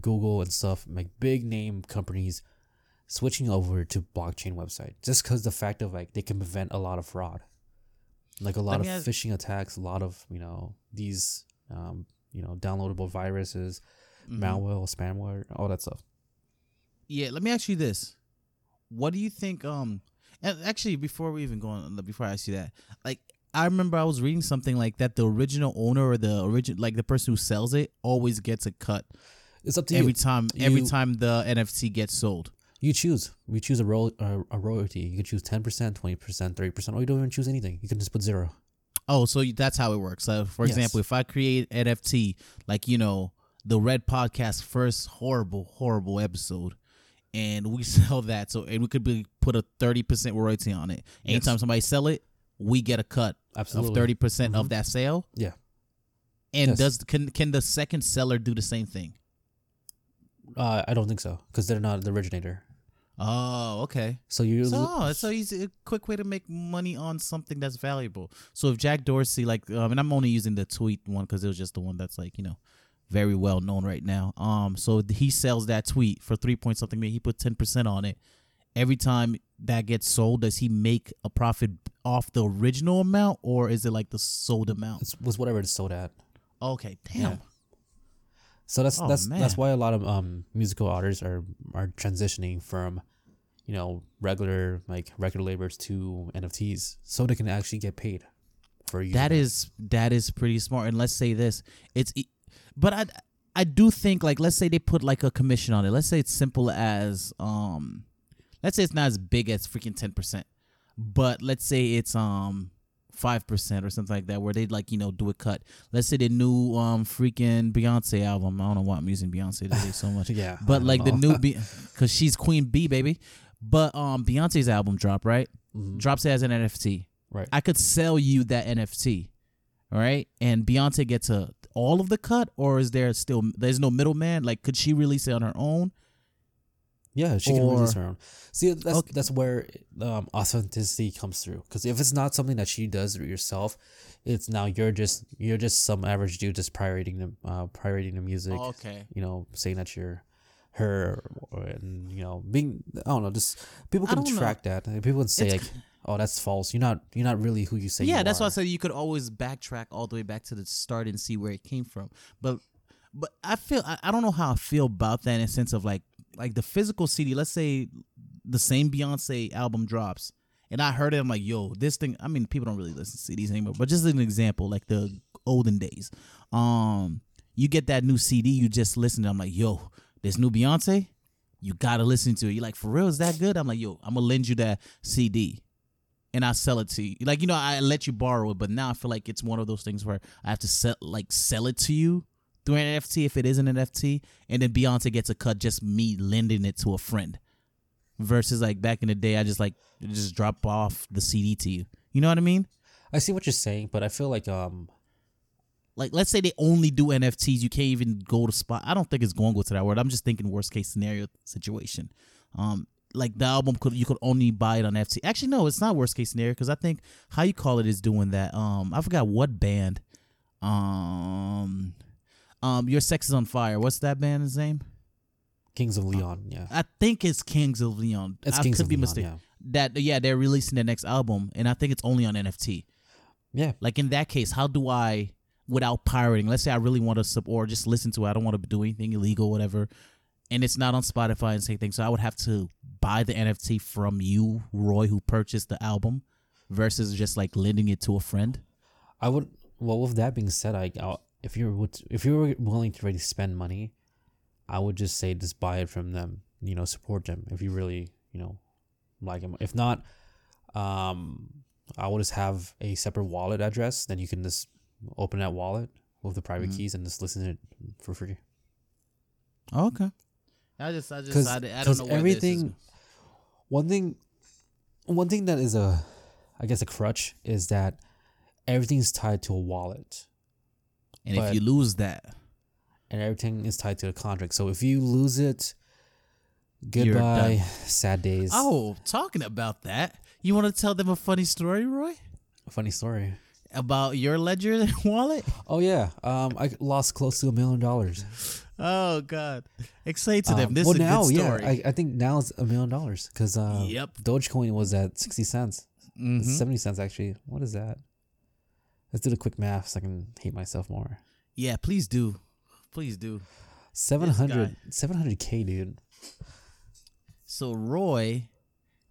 [SPEAKER 2] google and stuff like big name companies switching over to blockchain website just because the fact of like they can prevent a lot of fraud like a lot of phishing attacks a lot of you know these um you know downloadable viruses
[SPEAKER 1] Mhm.
[SPEAKER 2] malware spamware all that stuff
[SPEAKER 1] Yeah, let me ask you this. What do you think um and actually before we even go on before I ask you that, like I remember I was reading something like that the original owner or the original like the person who sells it always gets a cut
[SPEAKER 2] it's up to
[SPEAKER 1] every
[SPEAKER 2] you
[SPEAKER 1] time every
[SPEAKER 2] You-
[SPEAKER 1] time the NFT gets sold.
[SPEAKER 2] You choose. We choose a ro- a, a royalty. You can choose ten percent, twenty percent, thirty percent, or you don't even choose anything. You can just put zero.
[SPEAKER 1] Oh, so that's how it works. So, for
[SPEAKER 2] Yes.
[SPEAKER 1] example, if I create NFT, like you know, the Red Podcast first horrible, horrible episode, and we sell that, so and we could be put a thirty percent royalty on it. Anytime
[SPEAKER 2] Yes.
[SPEAKER 1] somebody sell it, we get a cut
[SPEAKER 2] Absolutely.
[SPEAKER 1] of thirty percent of
[SPEAKER 2] Mhm.
[SPEAKER 1] that sale.
[SPEAKER 2] Yeah.
[SPEAKER 1] And
[SPEAKER 2] Yes.
[SPEAKER 1] does can can the second seller do the same thing?
[SPEAKER 2] Uh, I don't think so because they're not the originator.
[SPEAKER 1] Oh, okay.
[SPEAKER 2] So you
[SPEAKER 1] So oh, it's so easy, a quick way to make money on something that's valuable. So if Jack Dorsey, like, um, and I'm only using the tweet one because it was just the one that's like, you know, very well known right now. Um, so he sells that tweet for three point something million. He put ten percent on it. Every time that gets sold, does he make a profit off the original amount, or is it like the sold amount?
[SPEAKER 2] it was whatever it's sold at.
[SPEAKER 1] Okay, damn.
[SPEAKER 2] Yeah. So that's
[SPEAKER 1] Oh,
[SPEAKER 2] that's
[SPEAKER 1] man.
[SPEAKER 2] that's why a lot of um musical artists are are transitioning from, you know, regular like record labels to NFTs, so they can actually get paid for using
[SPEAKER 1] That is that is pretty smart. And let's say this, it's, but I I do think like let's say they put like a commission on it. Let's say it's simple as um, let's say it's not as big as freaking ten percent, but let's say it's um five percent or something like that, where they like you know do a cut. Let's say the new um freaking Beyonce album. I don't know why I'm using Beyonce today so much.
[SPEAKER 2] yeah,
[SPEAKER 1] But like the new, because she's Queen Bee, baby. But um, Beyonce's album drop right,
[SPEAKER 2] Mhm.
[SPEAKER 1] drops it as an NFT.
[SPEAKER 2] right.
[SPEAKER 1] I could sell you that NFT, all right? And Beyonce gets a all of the cut, or is there still there's no middleman? Like, could she release it on her own?
[SPEAKER 2] Yeah, she can release her own. See, that's
[SPEAKER 1] Okay.
[SPEAKER 2] that's where um, authenticity comes through. Because if it's not something that she does yourself, it's now you're just you're just some average dude just pirating the uh, pirating the music.
[SPEAKER 1] okay.
[SPEAKER 2] You know, saying that you're her, and you know, being I don't know, just people can
[SPEAKER 1] don't know.
[SPEAKER 2] track that. And people can say
[SPEAKER 1] It's-
[SPEAKER 2] like, "Oh, that's false. You're not you're not really who you say."
[SPEAKER 1] yeah,
[SPEAKER 2] you
[SPEAKER 1] that's why I said you could always backtrack all the way back to the start and see where it came from. But but I feel I, I don't know how I feel about that in a sense of like like the physical CD. Let's say the same Beyonce album drops. And I heard it. I'm like, yo, this thing. I mean, people don't really listen to CDs anymore. But just an example, like the olden days, um, you get that new CD, you just listen. to it. I'm like, yo, this new Beyonce, you gotta listen to it. You're like, for real, is that good? I'm like, yo, I'm gonna lend you that CD and I sell it to you. Like, you know, I let you borrow it, but now I feel like it's one of those things where I have to sell like sell it to you through an NFT if it is an NFT, and then Beyonce gets a cut just me lending it to a friend. Versus like back in the day, I just like just drop off the CD to you. You know what I mean?
[SPEAKER 2] I see what you're saying, but I feel like um
[SPEAKER 1] Like, let's say they only do NFTs. You can't even go to spot. I don't think it's going to go to that word. I'm just thinking worst case scenario situation. Um, like the album could you could only buy it on NFT. Actually, no, it's not worst case scenario because I think how you call it is doing that. Um, I forgot what band. Um, um, your sex is on fire. What's that band's name?
[SPEAKER 2] Kings of Leon. Yeah,
[SPEAKER 1] I think it's Kings of Leon.
[SPEAKER 2] it's
[SPEAKER 1] I
[SPEAKER 2] Kings
[SPEAKER 1] could
[SPEAKER 2] of
[SPEAKER 1] be
[SPEAKER 2] Leon.
[SPEAKER 1] mistaken. That yeah, they're releasing their next album, and I think it's only on NFT.
[SPEAKER 2] Yeah, yeah.
[SPEAKER 1] Like in that case, how do I, without pirating? Let's say I really want to sub or just listen to it. I don't want to do anything illegal, whatever. And it's not on Spotify and same thing. So I would have to buy the NFT from you, Roy, who purchased the album, versus just like lending it to a friend.
[SPEAKER 2] I would. Well, with that being said, I I'll, if you're would- if you were willing to really spend money, I would just say just buy it from them. You know, support them if you really you know like them. If not, um, I will just have a separate wallet address. Then you can just open that wallet with the private
[SPEAKER 1] Mhm.
[SPEAKER 2] keys and just listen to it for free.
[SPEAKER 1] okay. I just, I just,
[SPEAKER 2] 'Cause-
[SPEAKER 1] I, I don't know where
[SPEAKER 2] everything-
[SPEAKER 1] This is.
[SPEAKER 2] One thing, one thing that is a, I guess a crutch is that everything's tied to a wallet.
[SPEAKER 1] And if you lose that,
[SPEAKER 2] and everything is tied to the contract. So if you lose it, goodbye, sad days.
[SPEAKER 1] oh, talking about that, you want to tell them a funny story, Roy, A
[SPEAKER 2] funny story.
[SPEAKER 1] about your ledger wallet?
[SPEAKER 2] Oh yeah, um, I lost close to a million dollars.
[SPEAKER 1] Oh God! Explain to them.
[SPEAKER 2] Um,
[SPEAKER 1] This
[SPEAKER 2] well,
[SPEAKER 1] is a
[SPEAKER 2] now,
[SPEAKER 1] story.
[SPEAKER 2] yeah, I, I think now it's a million dollars because uh,
[SPEAKER 1] Yep.
[SPEAKER 2] Dogecoin was at sixty cents,
[SPEAKER 1] Mhm.
[SPEAKER 2] seventy cents actually. What is that? Let's do the quick math so I can hate myself more.
[SPEAKER 1] Yeah, please do, please do.
[SPEAKER 2] 700 700k, dude.
[SPEAKER 1] So Roy,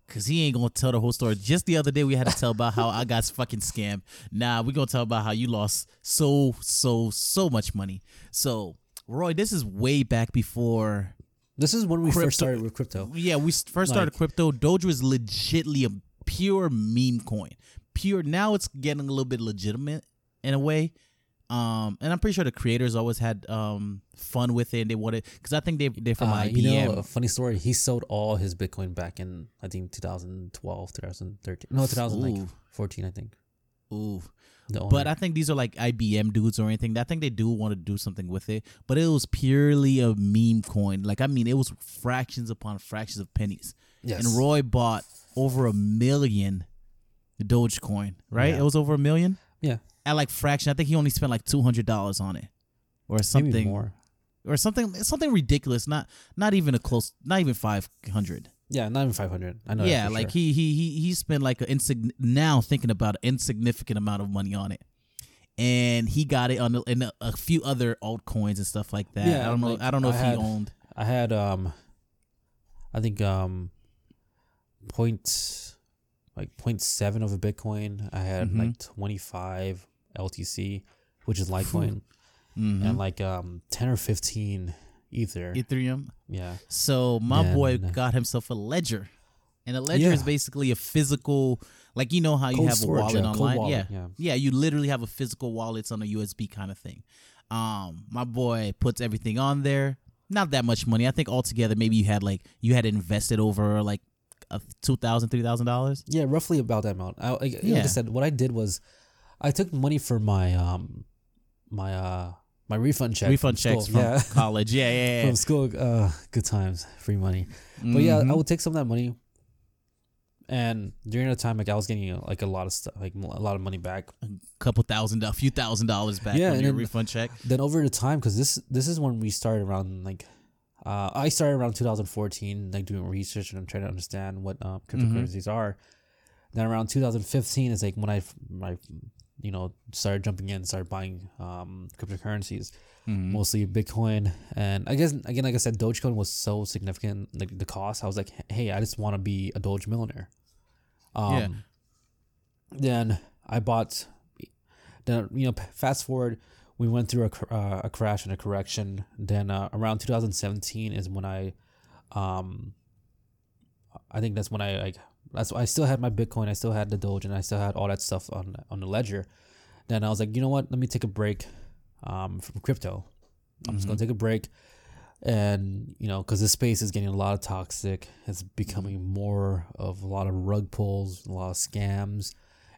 [SPEAKER 1] cause he ain't gonna tell the whole story. Just the other day we had to tell about how I got fucking scammed. Nah, we gonna tell about how you lost so so so much money. So Roy, this is way back before.
[SPEAKER 2] This is when we
[SPEAKER 1] Crypto-
[SPEAKER 2] first started with crypto.
[SPEAKER 1] Yeah, we first started
[SPEAKER 2] Like-
[SPEAKER 1] crypto. Doge was legitly a pure meme coin. Pure. Now it's getting a little bit legitimate in a way. Um, and I'm pretty sure the creators always had um fun with it. And they wanted because I think they they're from
[SPEAKER 2] Uh,
[SPEAKER 1] IBM.
[SPEAKER 2] you know, a funny story. He sold all his Bitcoin back in I think 2012, 2013. No, 2014, I think.
[SPEAKER 1] Ooh. But. I think these are like IBM dudes or anything. I think they do want to do something with it. But it was purely a meme coin. Like I mean, it was fractions upon fractions of pennies.
[SPEAKER 2] Yes.
[SPEAKER 1] and Roy bought over a million Dogecoin. Right?
[SPEAKER 2] Yeah.
[SPEAKER 1] It was over a million
[SPEAKER 2] Yeah.
[SPEAKER 1] at like fraction. I think he only spent like two hundred dollars on it, or something
[SPEAKER 2] Maybe more.
[SPEAKER 1] or something something ridiculous. Not not even a close. Not even five hundred.
[SPEAKER 2] Yeah, not even five hundred. I know.
[SPEAKER 1] yeah, like
[SPEAKER 2] sure.
[SPEAKER 1] he he he he spent like an insign now thinking about an insignificant amount of money on it, and he got it on the, in a, a few other altcoins and stuff like that.
[SPEAKER 2] Yeah,
[SPEAKER 1] I don't know.
[SPEAKER 2] like,
[SPEAKER 1] I don't know
[SPEAKER 2] I
[SPEAKER 1] if
[SPEAKER 2] had-
[SPEAKER 1] he owned.
[SPEAKER 2] I had um, I think um, point like point seven of a Bitcoin. I had
[SPEAKER 1] Mhm.
[SPEAKER 2] like twenty five LTC, which is Litecoin,
[SPEAKER 1] Mhm.
[SPEAKER 2] and like um ten or fifteen Ether.
[SPEAKER 1] Ethereum.
[SPEAKER 2] yeah,
[SPEAKER 1] So my boy got himself a ledger, and a ledger
[SPEAKER 2] Yeah.
[SPEAKER 1] is basically a physical, like you know how you
[SPEAKER 2] Cold
[SPEAKER 1] have
[SPEAKER 2] storage,
[SPEAKER 1] a wallet
[SPEAKER 2] yeah,
[SPEAKER 1] online.
[SPEAKER 2] wallet,
[SPEAKER 1] yeah.
[SPEAKER 2] yeah.
[SPEAKER 1] yeah, You literally have a physical wallet. It's on a USB kind of thing. Um, my boy puts everything on there. Not that much money. I think altogether maybe you had like you had invested over like a two thousand, three thousand dollars.
[SPEAKER 2] yeah, roughly about that amount. I, like, like I said, what I did was, I took money for my um, my uh, my refund check.
[SPEAKER 1] Refund
[SPEAKER 2] from
[SPEAKER 1] checks
[SPEAKER 2] school.
[SPEAKER 1] from
[SPEAKER 2] yeah.
[SPEAKER 1] college. Yeah, yeah, yeah.
[SPEAKER 2] from school. Uh, good times, free money. But yeah, I
[SPEAKER 1] Mhm.
[SPEAKER 2] would take some of that money, and during the time, like I was getting like a lot of stuff, like a lot of money back.
[SPEAKER 1] a couple thousand, a few thousand dollars back
[SPEAKER 2] Yeah,
[SPEAKER 1] on your
[SPEAKER 2] then-
[SPEAKER 1] refund check.
[SPEAKER 2] Then over the time, because this this is when we started around like, uh, I started around 2014, like doing research and I'm trying to understand what uh, cryptocurrencies are. Then around 2015 is like when I, I, you know, started jumping in, started buying um, cryptocurrencies,
[SPEAKER 1] Mhm.
[SPEAKER 2] mostly Bitcoin, and I guess again, like I said, Dogecoin was so significant, like the cost. I was like, hey, I just want to be a Doge millionaire. Um,
[SPEAKER 1] Yeah.
[SPEAKER 2] Then I bought. Then you know, fast forward, we went through a, uh, a crash and a correction. Then uh, around 2017 is when I, um, I think that's when I like that's I still had my Bitcoin, I still had the Doge, and I still had all that stuff on on the ledger. Then I was like, you know what? Let me take a break, um, from crypto. I'm just gonna take a break, and you know, because this space is getting a lot of toxic. It's becoming more of a lot of rug pulls, a lot of scams,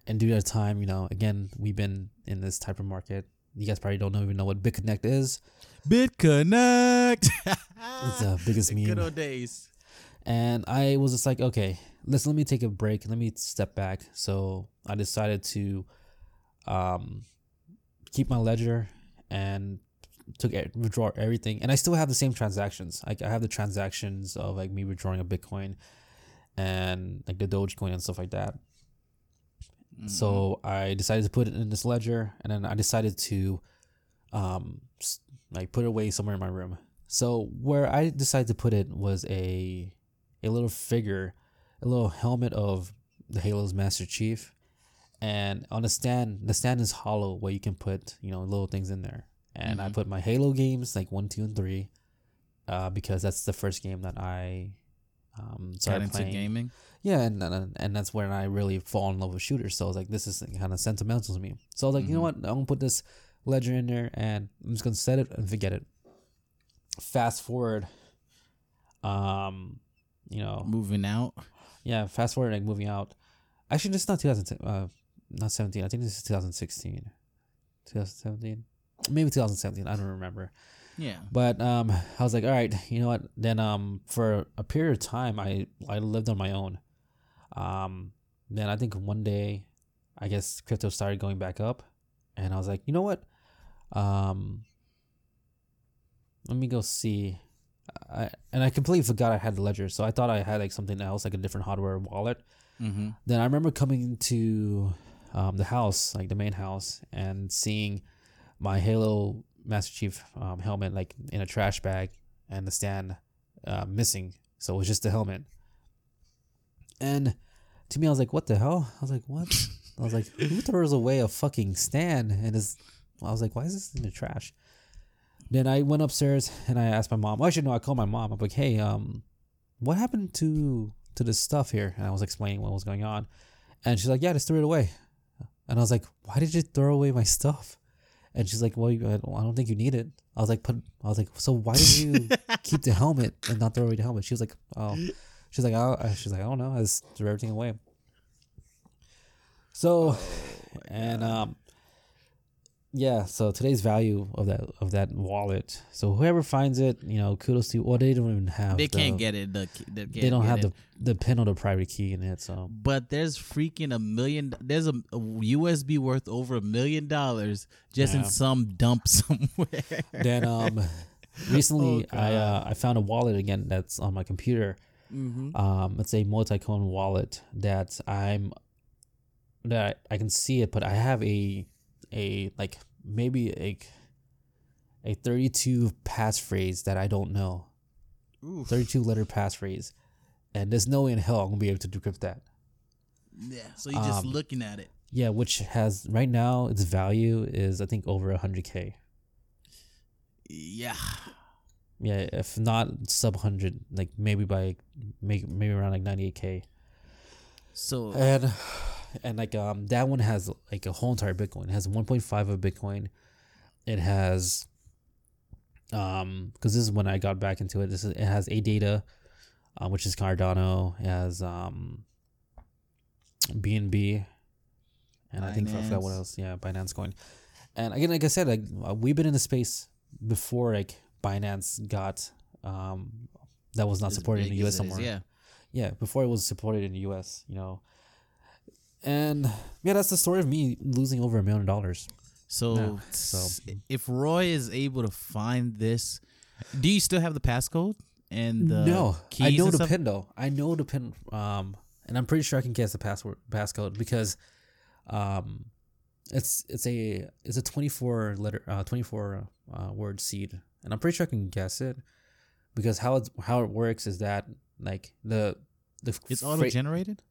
[SPEAKER 2] and due to time, you know, again, we've been in this type of market. You guys probably don't even know what BitConnect is.
[SPEAKER 1] BitConnect.
[SPEAKER 2] It's the biggest meme.
[SPEAKER 1] Good old days.
[SPEAKER 2] And I was just like, okay, let's let me take a break. Let me step back. So I decided to um, keep my ledger and took withdraw everything. And I still have the same transactions. Like I have the transactions of like me withdrawing a Bitcoin and like the Dogecoin and stuff like that. So I decided to put it in this ledger, and then I decided to, um, like put it away somewhere in my room. So where I decided to put it was a, a little figure, a little helmet of the Halo's Master Chief, and on the stand, the stand is hollow where you can put you know little things in there. And I
[SPEAKER 1] Mhm.
[SPEAKER 2] put my Halo games like one, two, and three, uh, because that's the first game that I um
[SPEAKER 1] Got
[SPEAKER 2] started
[SPEAKER 1] into
[SPEAKER 2] playing.
[SPEAKER 1] gaming.
[SPEAKER 2] Yeah, and, and and that's when I really fall in love with shooters. So I was like, this is kind of sentimental to me. So I was like, you know
[SPEAKER 1] Mhm.
[SPEAKER 2] what? I'm gonna put this ledger in there, and I'm just gonna set it and forget it. Fast forward, um, you know,
[SPEAKER 1] Moving out.
[SPEAKER 2] yeah, fast forward like moving out. Actually, this is not 2010, uh, not 17. I think this is 2016, 2017, maybe 2017. I don't remember.
[SPEAKER 1] Yeah.
[SPEAKER 2] But um, I was like, all right, you know what? Then um, for a period of time, I I lived on my own. Um, then I think one day, I guess crypto started going back up, and I was like, you know what? Um, let me go see. I and I completely forgot I had the ledger, so I thought I had like something else, like a different hardware wallet.
[SPEAKER 1] Mm-hmm.
[SPEAKER 2] Then I remember coming to um, the house, like the main house, and seeing my Halo Master Chief um, helmet like in a trash bag and the stand uh, missing. So it was just the helmet. And to me, I was like, "What the hell?" I was like, "What?" I was like, "Who throws away a fucking stand?" And is I was like, "Why is this in the trash?" Then I went upstairs and I asked my mom. Well, actually, no, I called my mom. I'm like, "Hey, um, what happened to to this stuff here?" And I was explaining what was going on, and she's like, "Yeah, just threw it away." And I was like, "Why did you throw away my stuff?" And she's like, "Well, I don't think you need it." I was like, "But I was like, so why did you keep the helmet and not throw away the helmet?" She was like, "Oh." She's like, oh, she's like, I don't know. I just threw everything away. So, and um, yeah, so today's value of that of that wallet. So whoever finds it, you know, kudos to. Well, they don't even have.
[SPEAKER 1] They
[SPEAKER 2] the-
[SPEAKER 1] can't get it. The, they,
[SPEAKER 2] They don't have the the pin or the private key in it. So
[SPEAKER 1] But there's freaking a million. There's a, a USB worth over a million dollars just in some dump somewhere.
[SPEAKER 2] then um, recently
[SPEAKER 1] Oh,
[SPEAKER 2] I uh, I found a wallet again that's on my computer.
[SPEAKER 1] Mm-hmm.
[SPEAKER 2] Um, it's a multi-coin wallet that I'm that I can see it, but I have a a like maybe a a 32 passphrase that I don't know. 32 letter passphrase. And there's no way in hell I'm gonna be able to decrypt that.
[SPEAKER 1] Yeah. So you're just
[SPEAKER 2] Um,
[SPEAKER 1] looking at it.
[SPEAKER 2] Yeah, which has right now its value is I think over 100k.
[SPEAKER 1] Yeah.
[SPEAKER 2] Yeah, if not sub 100, like maybe by maybe maybe around like 98k.
[SPEAKER 1] So
[SPEAKER 2] And and like um that one has like a whole entire Bitcoin. It has 1.5 of Bitcoin. It has um because this is when I got back into it. This is it has ADA, uh, which is Cardano. It has um BNB, and I think I forgot what else. Yeah, Binance Coin. And again, like I said, like uh, we've been in the space before like Binance got um that was not
[SPEAKER 1] as
[SPEAKER 2] supported in the US
[SPEAKER 1] it is,
[SPEAKER 2] somewhere.
[SPEAKER 1] Yeah.
[SPEAKER 2] yeah before it was supported in the us you know. And yeah that's the story of me losing over a million dollars.
[SPEAKER 1] So,
[SPEAKER 2] Yeah, so-
[SPEAKER 1] if Roy is able to find this, do you still have the passcode and the
[SPEAKER 2] no
[SPEAKER 1] keys
[SPEAKER 2] i know the pin though. I know the pin um and i'm pretty sure i can guess the password passcode because um it's it's a it's a 24 letter uh 24 uh, word seed and i'm pretty sure i can guess it because how it's how it works is that like the the
[SPEAKER 1] It's auto generated.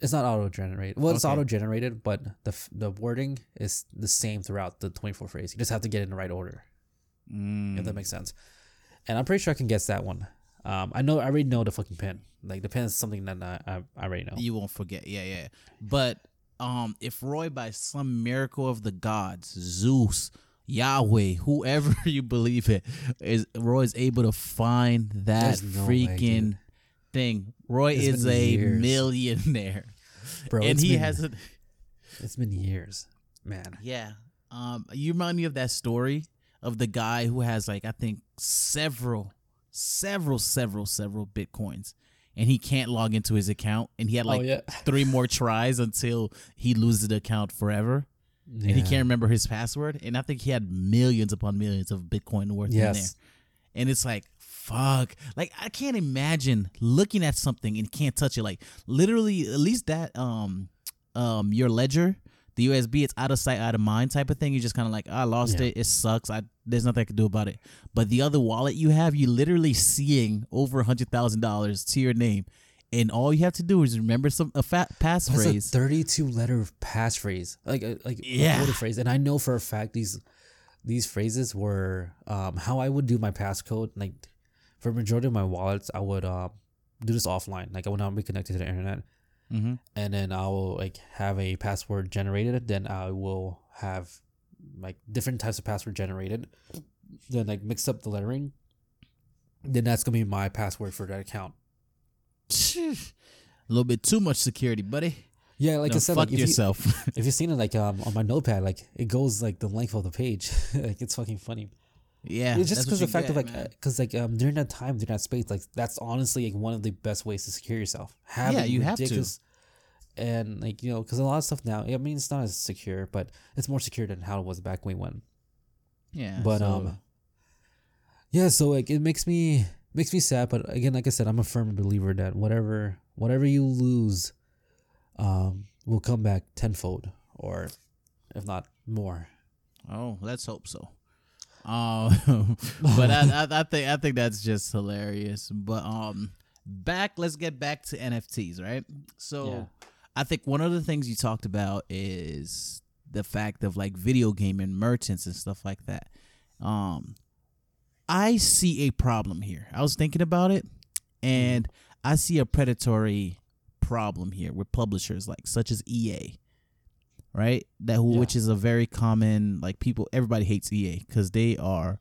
[SPEAKER 2] It's not auto generated. Well, it's
[SPEAKER 1] Okay.
[SPEAKER 2] auto generated, but the f- the wording is the same throughout the 24 phrase. You just have to get it in the right order,
[SPEAKER 1] Mm.
[SPEAKER 2] if that makes sense. And I'm pretty sure I can guess that one. Um, I know I already know the fucking pin. Like the pin is something that I I, I already know.
[SPEAKER 1] You won't forget. Yeah, yeah. But um, if Roy, by some miracle of the gods, Zeus, Yahweh, whoever you believe it, is Roy is able to find that
[SPEAKER 2] no
[SPEAKER 1] freaking
[SPEAKER 2] dude.
[SPEAKER 1] thing. Roy
[SPEAKER 2] It's
[SPEAKER 1] is a
[SPEAKER 2] years.
[SPEAKER 1] millionaire,
[SPEAKER 2] Bro,
[SPEAKER 1] and he
[SPEAKER 2] been,
[SPEAKER 1] has a
[SPEAKER 2] it's been years, man.
[SPEAKER 1] yeah. Um, you remind me of that story of the guy who has like I think several, several, several, several bitcoins, and he can't log into his account, and he had like
[SPEAKER 2] oh yeah,
[SPEAKER 1] three more tries until he loses the account forever, and he can't remember his password. And I think he had millions upon millions of Bitcoin worth in there. And it's like, fuck. Like I can't imagine looking at something and can't touch it. Like literally, at least that um um your ledger, the USB, it's out of sight, out of mind type of thing. You're just kind of like, I lost
[SPEAKER 2] Yeah.
[SPEAKER 1] it. It sucks. I there's nothing I can do about it. But the other wallet you have, you literally seeing over a hundred thousand dollars to your name. And all you have to do is remember some a fat
[SPEAKER 2] That's a
[SPEAKER 1] passphrase.
[SPEAKER 2] 32 letter passphrase, like a- like
[SPEAKER 1] Yeah.
[SPEAKER 2] a phrase. And I know for a fact these these phrases were um how I would do my passcode. Like for majority of my wallets, I would um do this offline. Like I would not be connected to the internet,
[SPEAKER 1] mm-hmm.
[SPEAKER 2] and then I will like have a password generated. Then I will have like different types of password generated. Then like mix up the lettering. Then that's gonna be my password for that account.
[SPEAKER 1] A little bit too much security, buddy.
[SPEAKER 2] Yeah, like
[SPEAKER 1] No,
[SPEAKER 2] I said,
[SPEAKER 1] fuck
[SPEAKER 2] like if you,
[SPEAKER 1] yourself.
[SPEAKER 2] If you've seen it like um on my notepad, like it goes like the length of the page. like it's fucking funny.
[SPEAKER 1] yeah,
[SPEAKER 2] it's just because the fact
[SPEAKER 1] you
[SPEAKER 2] of like because like um during that time during that space like that's honestly like one of the best ways to secure yourself. Having
[SPEAKER 1] Yeah, you have to.
[SPEAKER 2] And like you know, because a lot of stuff now, I mean, it's not as secure, but it's more secure than how it was back when we went.
[SPEAKER 1] yeah,
[SPEAKER 2] But
[SPEAKER 1] so-
[SPEAKER 2] um, yeah. So like it makes me makes me sad, but again, like I said, I'm a firm believer that whatever whatever you lose, um, will come back tenfold, or if not more.
[SPEAKER 1] Oh, let's hope so. Um, but I, I, I think I think that's just hilarious. But um, back. Let's get back to NFTs, right? So,
[SPEAKER 2] Yeah.
[SPEAKER 1] I think one of the things you talked about is the fact of like video game and merchants and stuff like that. Um, I see a problem here. I was thinking about it, and I see a predatory problem here with publishers like such as EA, right? That who,
[SPEAKER 2] Yeah.
[SPEAKER 1] which is a very common like people. Everybody hates EA because they are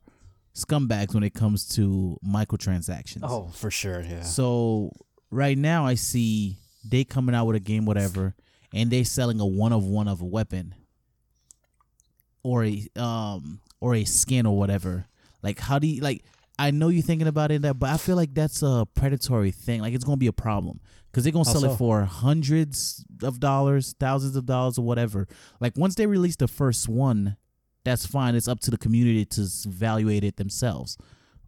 [SPEAKER 1] scumbags when it comes to microtransactions.
[SPEAKER 2] Oh, for sure. Yeah.
[SPEAKER 1] So right now I see they coming out with a game, whatever, and they selling a one of one of a weapon. or a um or a skin or whatever. Like how do you like? I know you're thinking about it, but I feel like that's a predatory thing. Like it's gonna be a problem because they're gonna sell
[SPEAKER 2] so?
[SPEAKER 1] it for hundreds of dollars, thousands of dollars, or whatever. Like once they release the first one, that's fine. It's up to the community to evaluate it themselves.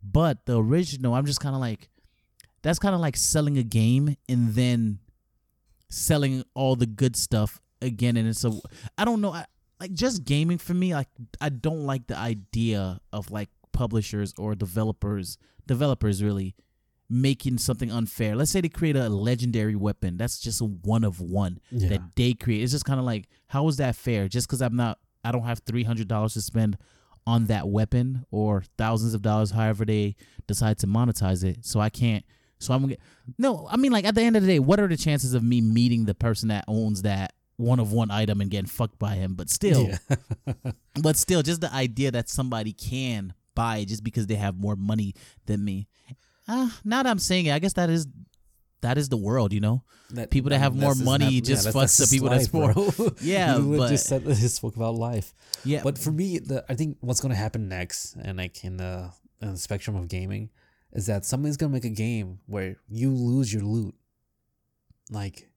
[SPEAKER 1] But the original, I'm just kind of like, that's kind of like selling a game and then selling all the good stuff again. And it's a, I don't know, I, like just gaming for me, like I don't like the idea of like publishers or developers, developers really making something unfair. Let's say they create a legendary weapon that's just a one of one
[SPEAKER 2] Yeah.
[SPEAKER 1] that they create. It's just kind of like, how is that fair? Just because I'm not, I don't have three hundred dollars to spend on that weapon or thousands of dollars, however they decide to monetize it. So I can't. So I'm gonna no. I mean, like at the end of the day, what are the chances of me meeting the person that owns that one of one item and getting fucked by him? But still,
[SPEAKER 2] Yeah.
[SPEAKER 1] but still, just the idea that somebody can buy just because they have more money than me. Uh, now that I'm saying it, I guess that is that is the world, you know.
[SPEAKER 2] That-
[SPEAKER 1] People that have more money
[SPEAKER 2] yeah,
[SPEAKER 1] just
[SPEAKER 2] that's-
[SPEAKER 1] fucks the
[SPEAKER 2] that's
[SPEAKER 1] people that's
[SPEAKER 2] life,
[SPEAKER 1] poor. Yeah,
[SPEAKER 2] literally
[SPEAKER 1] but-
[SPEAKER 2] just said he spoke about life.
[SPEAKER 1] Yeah,
[SPEAKER 2] But for me, the I think what's gonna happen next, and like in the, in the spectrum of gaming, is that somebody's gonna make a game where you lose your loot. Like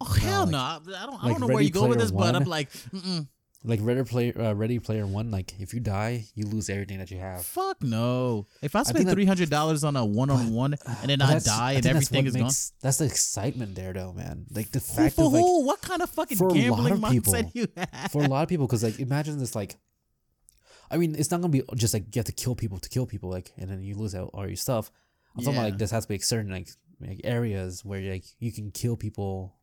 [SPEAKER 1] oh hell
[SPEAKER 2] like-
[SPEAKER 1] no, I I don't, I don't know where you go with this, but I'm like, mm-mm,
[SPEAKER 2] like Ready Player uh, Ready Player One. Like if you die, you lose everything that you have.
[SPEAKER 1] fuck no. If I spend three hundred dollars on a one on one and then I die
[SPEAKER 2] I
[SPEAKER 1] and everything is gone,
[SPEAKER 2] makes- That's the excitement there, though, man. Like the
[SPEAKER 1] who
[SPEAKER 2] fact
[SPEAKER 1] for
[SPEAKER 2] of like
[SPEAKER 1] who? What kind of fucking
[SPEAKER 2] for a lot
[SPEAKER 1] gambling
[SPEAKER 2] of
[SPEAKER 1] mindset
[SPEAKER 2] people.
[SPEAKER 1] you have?
[SPEAKER 2] for a lot of people because like imagine this like i mean it's not gonna be just like you have to kill people to kill people like and then you lose out all your stuff i'm talking about like this has to be like certain like, like areas where like you can kill people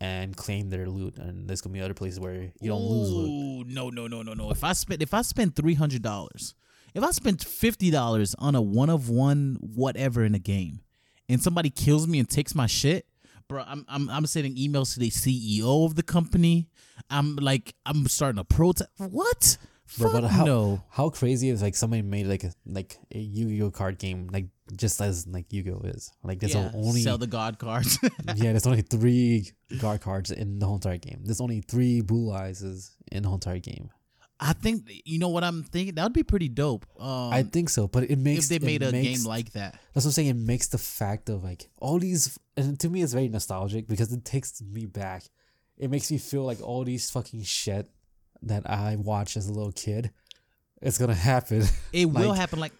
[SPEAKER 2] and claim their loot and there's gonna be other places where you don't lose loot
[SPEAKER 1] no, no, no, no, no. If I spend if I spend three hundred dollars, if I spend fifty dollars on a one of one whatever in a game, and somebody kills me and takes my shit, bro, I'm I'm I'm sending emails to the CEO of the company. I'm like I'm starting a protest. What?
[SPEAKER 2] Bro,
[SPEAKER 1] Fuck
[SPEAKER 2] how,
[SPEAKER 1] no.
[SPEAKER 2] how crazy is like somebody made like a like a Yu-Gi-Oh card game like just as like Yu-Gi-Oh is like there's
[SPEAKER 1] Yeah,
[SPEAKER 2] only
[SPEAKER 1] sell the god cards.
[SPEAKER 2] yeah there's only three guard cards in the whole entire game there's only three blue eyes in the whole entire game
[SPEAKER 1] I think you know what I'm thinking. That would be pretty dope. Um,
[SPEAKER 2] I think so, but it makes
[SPEAKER 1] if they made a
[SPEAKER 2] makes,
[SPEAKER 1] game like that.
[SPEAKER 2] that's what I'm saying. It makes the fact of like all these, and to me, it's very nostalgic because it takes me back. It makes me feel like all these fucking shit that I watched as a little kid, it's gonna happen.
[SPEAKER 1] It will happen. Like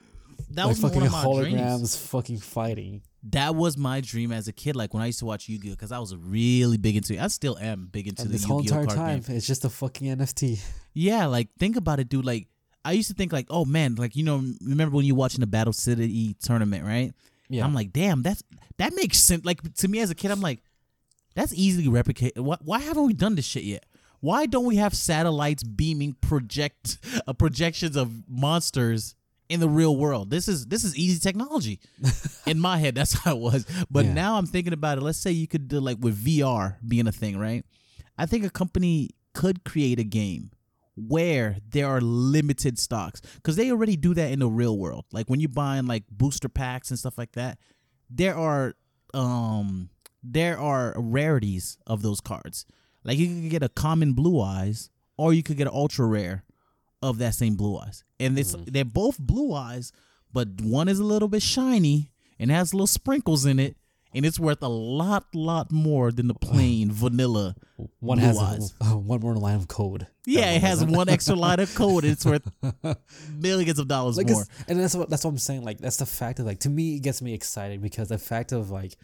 [SPEAKER 1] that
[SPEAKER 2] like
[SPEAKER 1] was
[SPEAKER 2] fucking
[SPEAKER 1] one of my
[SPEAKER 2] holograms
[SPEAKER 1] dreams.
[SPEAKER 2] fucking fighting.
[SPEAKER 1] That was my dream as a kid. Like when I used to watch Yu Gi Oh, because I was really big into. it. I still am big into
[SPEAKER 2] And
[SPEAKER 1] the
[SPEAKER 2] this
[SPEAKER 1] Yu
[SPEAKER 2] whole
[SPEAKER 1] Gi Oh
[SPEAKER 2] entire time,
[SPEAKER 1] game.
[SPEAKER 2] it's just a fucking NFT.
[SPEAKER 1] Yeah, like think about it, dude. Like I used to think like, oh man, like you know, remember when you watching the Battle City tournament, right?
[SPEAKER 2] Yeah,
[SPEAKER 1] I'm like, damn, that's that makes sense. Like to me as a kid, I'm like, that's easily replicated. Why, why haven't we done this shit yet? Why don't we have satellites beaming project uh, projections of monsters in the real world? This is this is easy technology. in my head, that's how it was. But
[SPEAKER 2] Yeah.
[SPEAKER 1] now I'm thinking about it. Let's say you could do like with VR being a thing, right? I think a company could create a game where there are limited stocks because they already do that in the real world. Like when you're buying like booster packs and stuff like that, there are um there are rarities of those cards. Like you could get a common blue eyes, or you could get an ultra rare of that same blue eyes, and it's mm-hmm. they're both blue eyes, but one is a little bit shiny and has little sprinkles in it. And it's worth a lot, lot more than the plain vanilla
[SPEAKER 2] one
[SPEAKER 1] blue
[SPEAKER 2] has
[SPEAKER 1] eyes.
[SPEAKER 2] a, one more line of code.
[SPEAKER 1] yeah, it has one extra line of code. And it's worth millions of dollars
[SPEAKER 2] like
[SPEAKER 1] more.
[SPEAKER 2] and that's what that's what I'm saying. Like that's the fact of like to me it gets me excited because the fact of like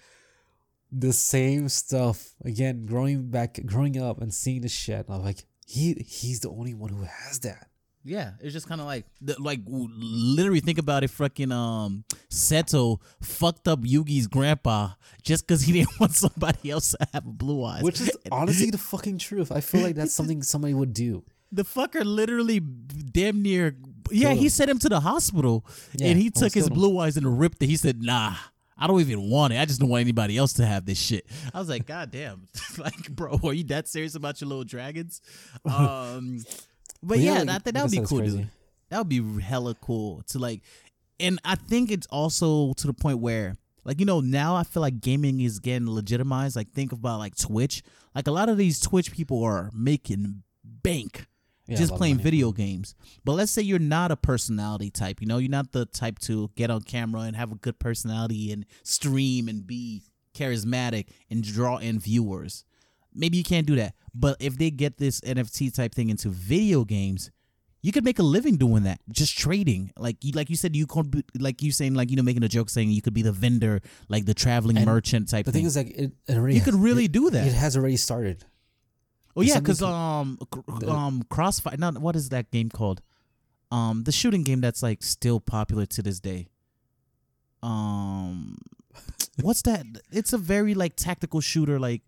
[SPEAKER 2] the same stuff again, growing back, growing up and seeing the shit. I'm like he he's the only one who has that.
[SPEAKER 1] Yeah, it's just kind of like, the, like literally think about it. Fucking um, Seto fucked up Yugi's grandpa just because he didn't want somebody else to have blue eyes.
[SPEAKER 2] Which is honestly the fucking truth. I feel like that's something somebody would do.
[SPEAKER 1] the fucker literally damn near. Yeah, he
[SPEAKER 2] him.
[SPEAKER 1] sent him to the hospital,
[SPEAKER 2] Yeah,
[SPEAKER 1] and he took his
[SPEAKER 2] him.
[SPEAKER 1] blue eyes and ripped it. He said, "Nah." I don't even want it. I just don't want anybody else to have this shit. I was like, God damn. like, bro, are you that serious about your little dragons? Um, but, yeah,
[SPEAKER 2] like,
[SPEAKER 1] I think that would be cool,
[SPEAKER 2] crazy.
[SPEAKER 1] dude. That would be hella cool to like, and I think it's also to the point where, like, you know, now I feel like gaming is getting legitimized. Like, think about like Twitch. Like, a lot of these Twitch people are making bank.
[SPEAKER 2] Yeah,
[SPEAKER 1] just playing video games. But let's say you're not a personality type. You know, you're not the type to get on camera and have a good personality and stream and be charismatic and draw in viewers. Maybe you can't do that. But if they get this NFT type thing into video games, you could make a living doing that, just trading. Like you, like you said, you could, be, like you saying, like you know, making a joke saying you could be the vendor, like the traveling
[SPEAKER 2] And
[SPEAKER 1] merchant type
[SPEAKER 2] The
[SPEAKER 1] thing.
[SPEAKER 2] thing is, like, it, it already
[SPEAKER 1] you could really
[SPEAKER 2] it,
[SPEAKER 1] do that.
[SPEAKER 2] It has already started.
[SPEAKER 1] Oh yeah, because um
[SPEAKER 2] the-
[SPEAKER 1] um Crossfire. Not what is that game called? Um, the shooting game that's like still popular to this day. Um, what's that? It's a very like tactical shooter. Like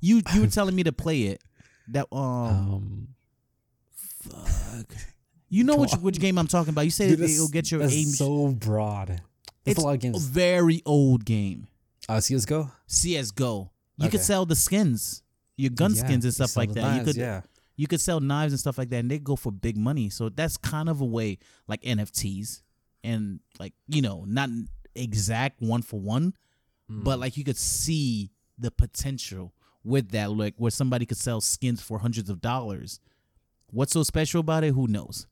[SPEAKER 1] you you were telling me to play it. That um,
[SPEAKER 2] Um,
[SPEAKER 1] fuck. You know which which game I'm talking about? You said
[SPEAKER 2] dude,
[SPEAKER 1] it'll get your aim.
[SPEAKER 2] so broad. That's
[SPEAKER 1] it's
[SPEAKER 2] a lot of
[SPEAKER 1] a
[SPEAKER 2] games.
[SPEAKER 1] very old game.
[SPEAKER 2] Uh, CS:GO.
[SPEAKER 1] CS:GO. You could sell the skins, your gun
[SPEAKER 2] Yeah,
[SPEAKER 1] skins and stuff like that. you could
[SPEAKER 2] yeah.
[SPEAKER 1] you could sell knives and stuff like that and they go for big money so that's kind of a way like nfts and like you know not exact one for one
[SPEAKER 2] Mm.
[SPEAKER 1] but like you could see the potential with that like where somebody could sell skins for hundreds of dollars what's so special about it who knows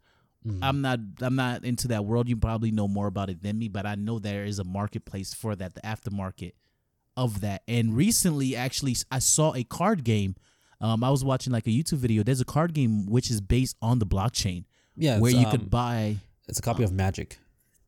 [SPEAKER 2] Mm.
[SPEAKER 1] i'm not i'm not into that world you probably know more about it than me but i know there is a marketplace for that the aftermarket of that and recently actually i saw a card game um, I was watching like a YouTube video. There's a card game which is based on the blockchain,
[SPEAKER 2] yeah,
[SPEAKER 1] where you
[SPEAKER 2] um,
[SPEAKER 1] could buy
[SPEAKER 2] It's a copy of Magic.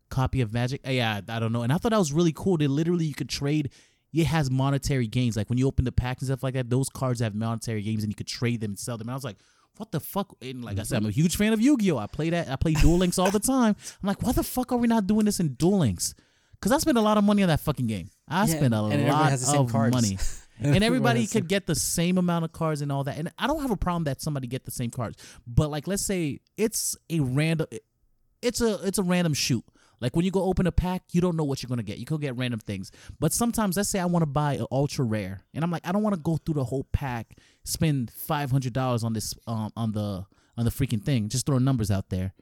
[SPEAKER 1] copy of Magic. Uh, Yeah, I don't know. And I thought that was really cool. They literally you could trade. It has monetary gains. Like when you open the packs and stuff like that, those cards have monetary gains, and you could trade them and sell them. And I was like, what the fuck? And like I said, I'm a huge fan of Yu-Gi-Oh. I play that. I play Duel Links all the time. I'm like, why the fuck are we not doing this in Duel Links? Because I spent a lot of money on that fucking game. I
[SPEAKER 2] Yeah,
[SPEAKER 1] spent a
[SPEAKER 2] and
[SPEAKER 1] lot
[SPEAKER 2] has the same
[SPEAKER 1] of
[SPEAKER 2] cards.
[SPEAKER 1] money. and
[SPEAKER 2] Everybody
[SPEAKER 1] everybody
[SPEAKER 2] has the
[SPEAKER 1] could get the same amount of cards and all that. And I don't have a problem that somebody get the same cards. But like let's say it's a random it's a it's a random shoot. Like when you go open a pack, you don't know what you're gonna get. You could get random things. But sometimes let's say I want to buy an ultra rare. And I'm like, I don't want to go through the whole pack, spend five hundred dollars on this um on the on the freaking thing. Just throwing numbers out there.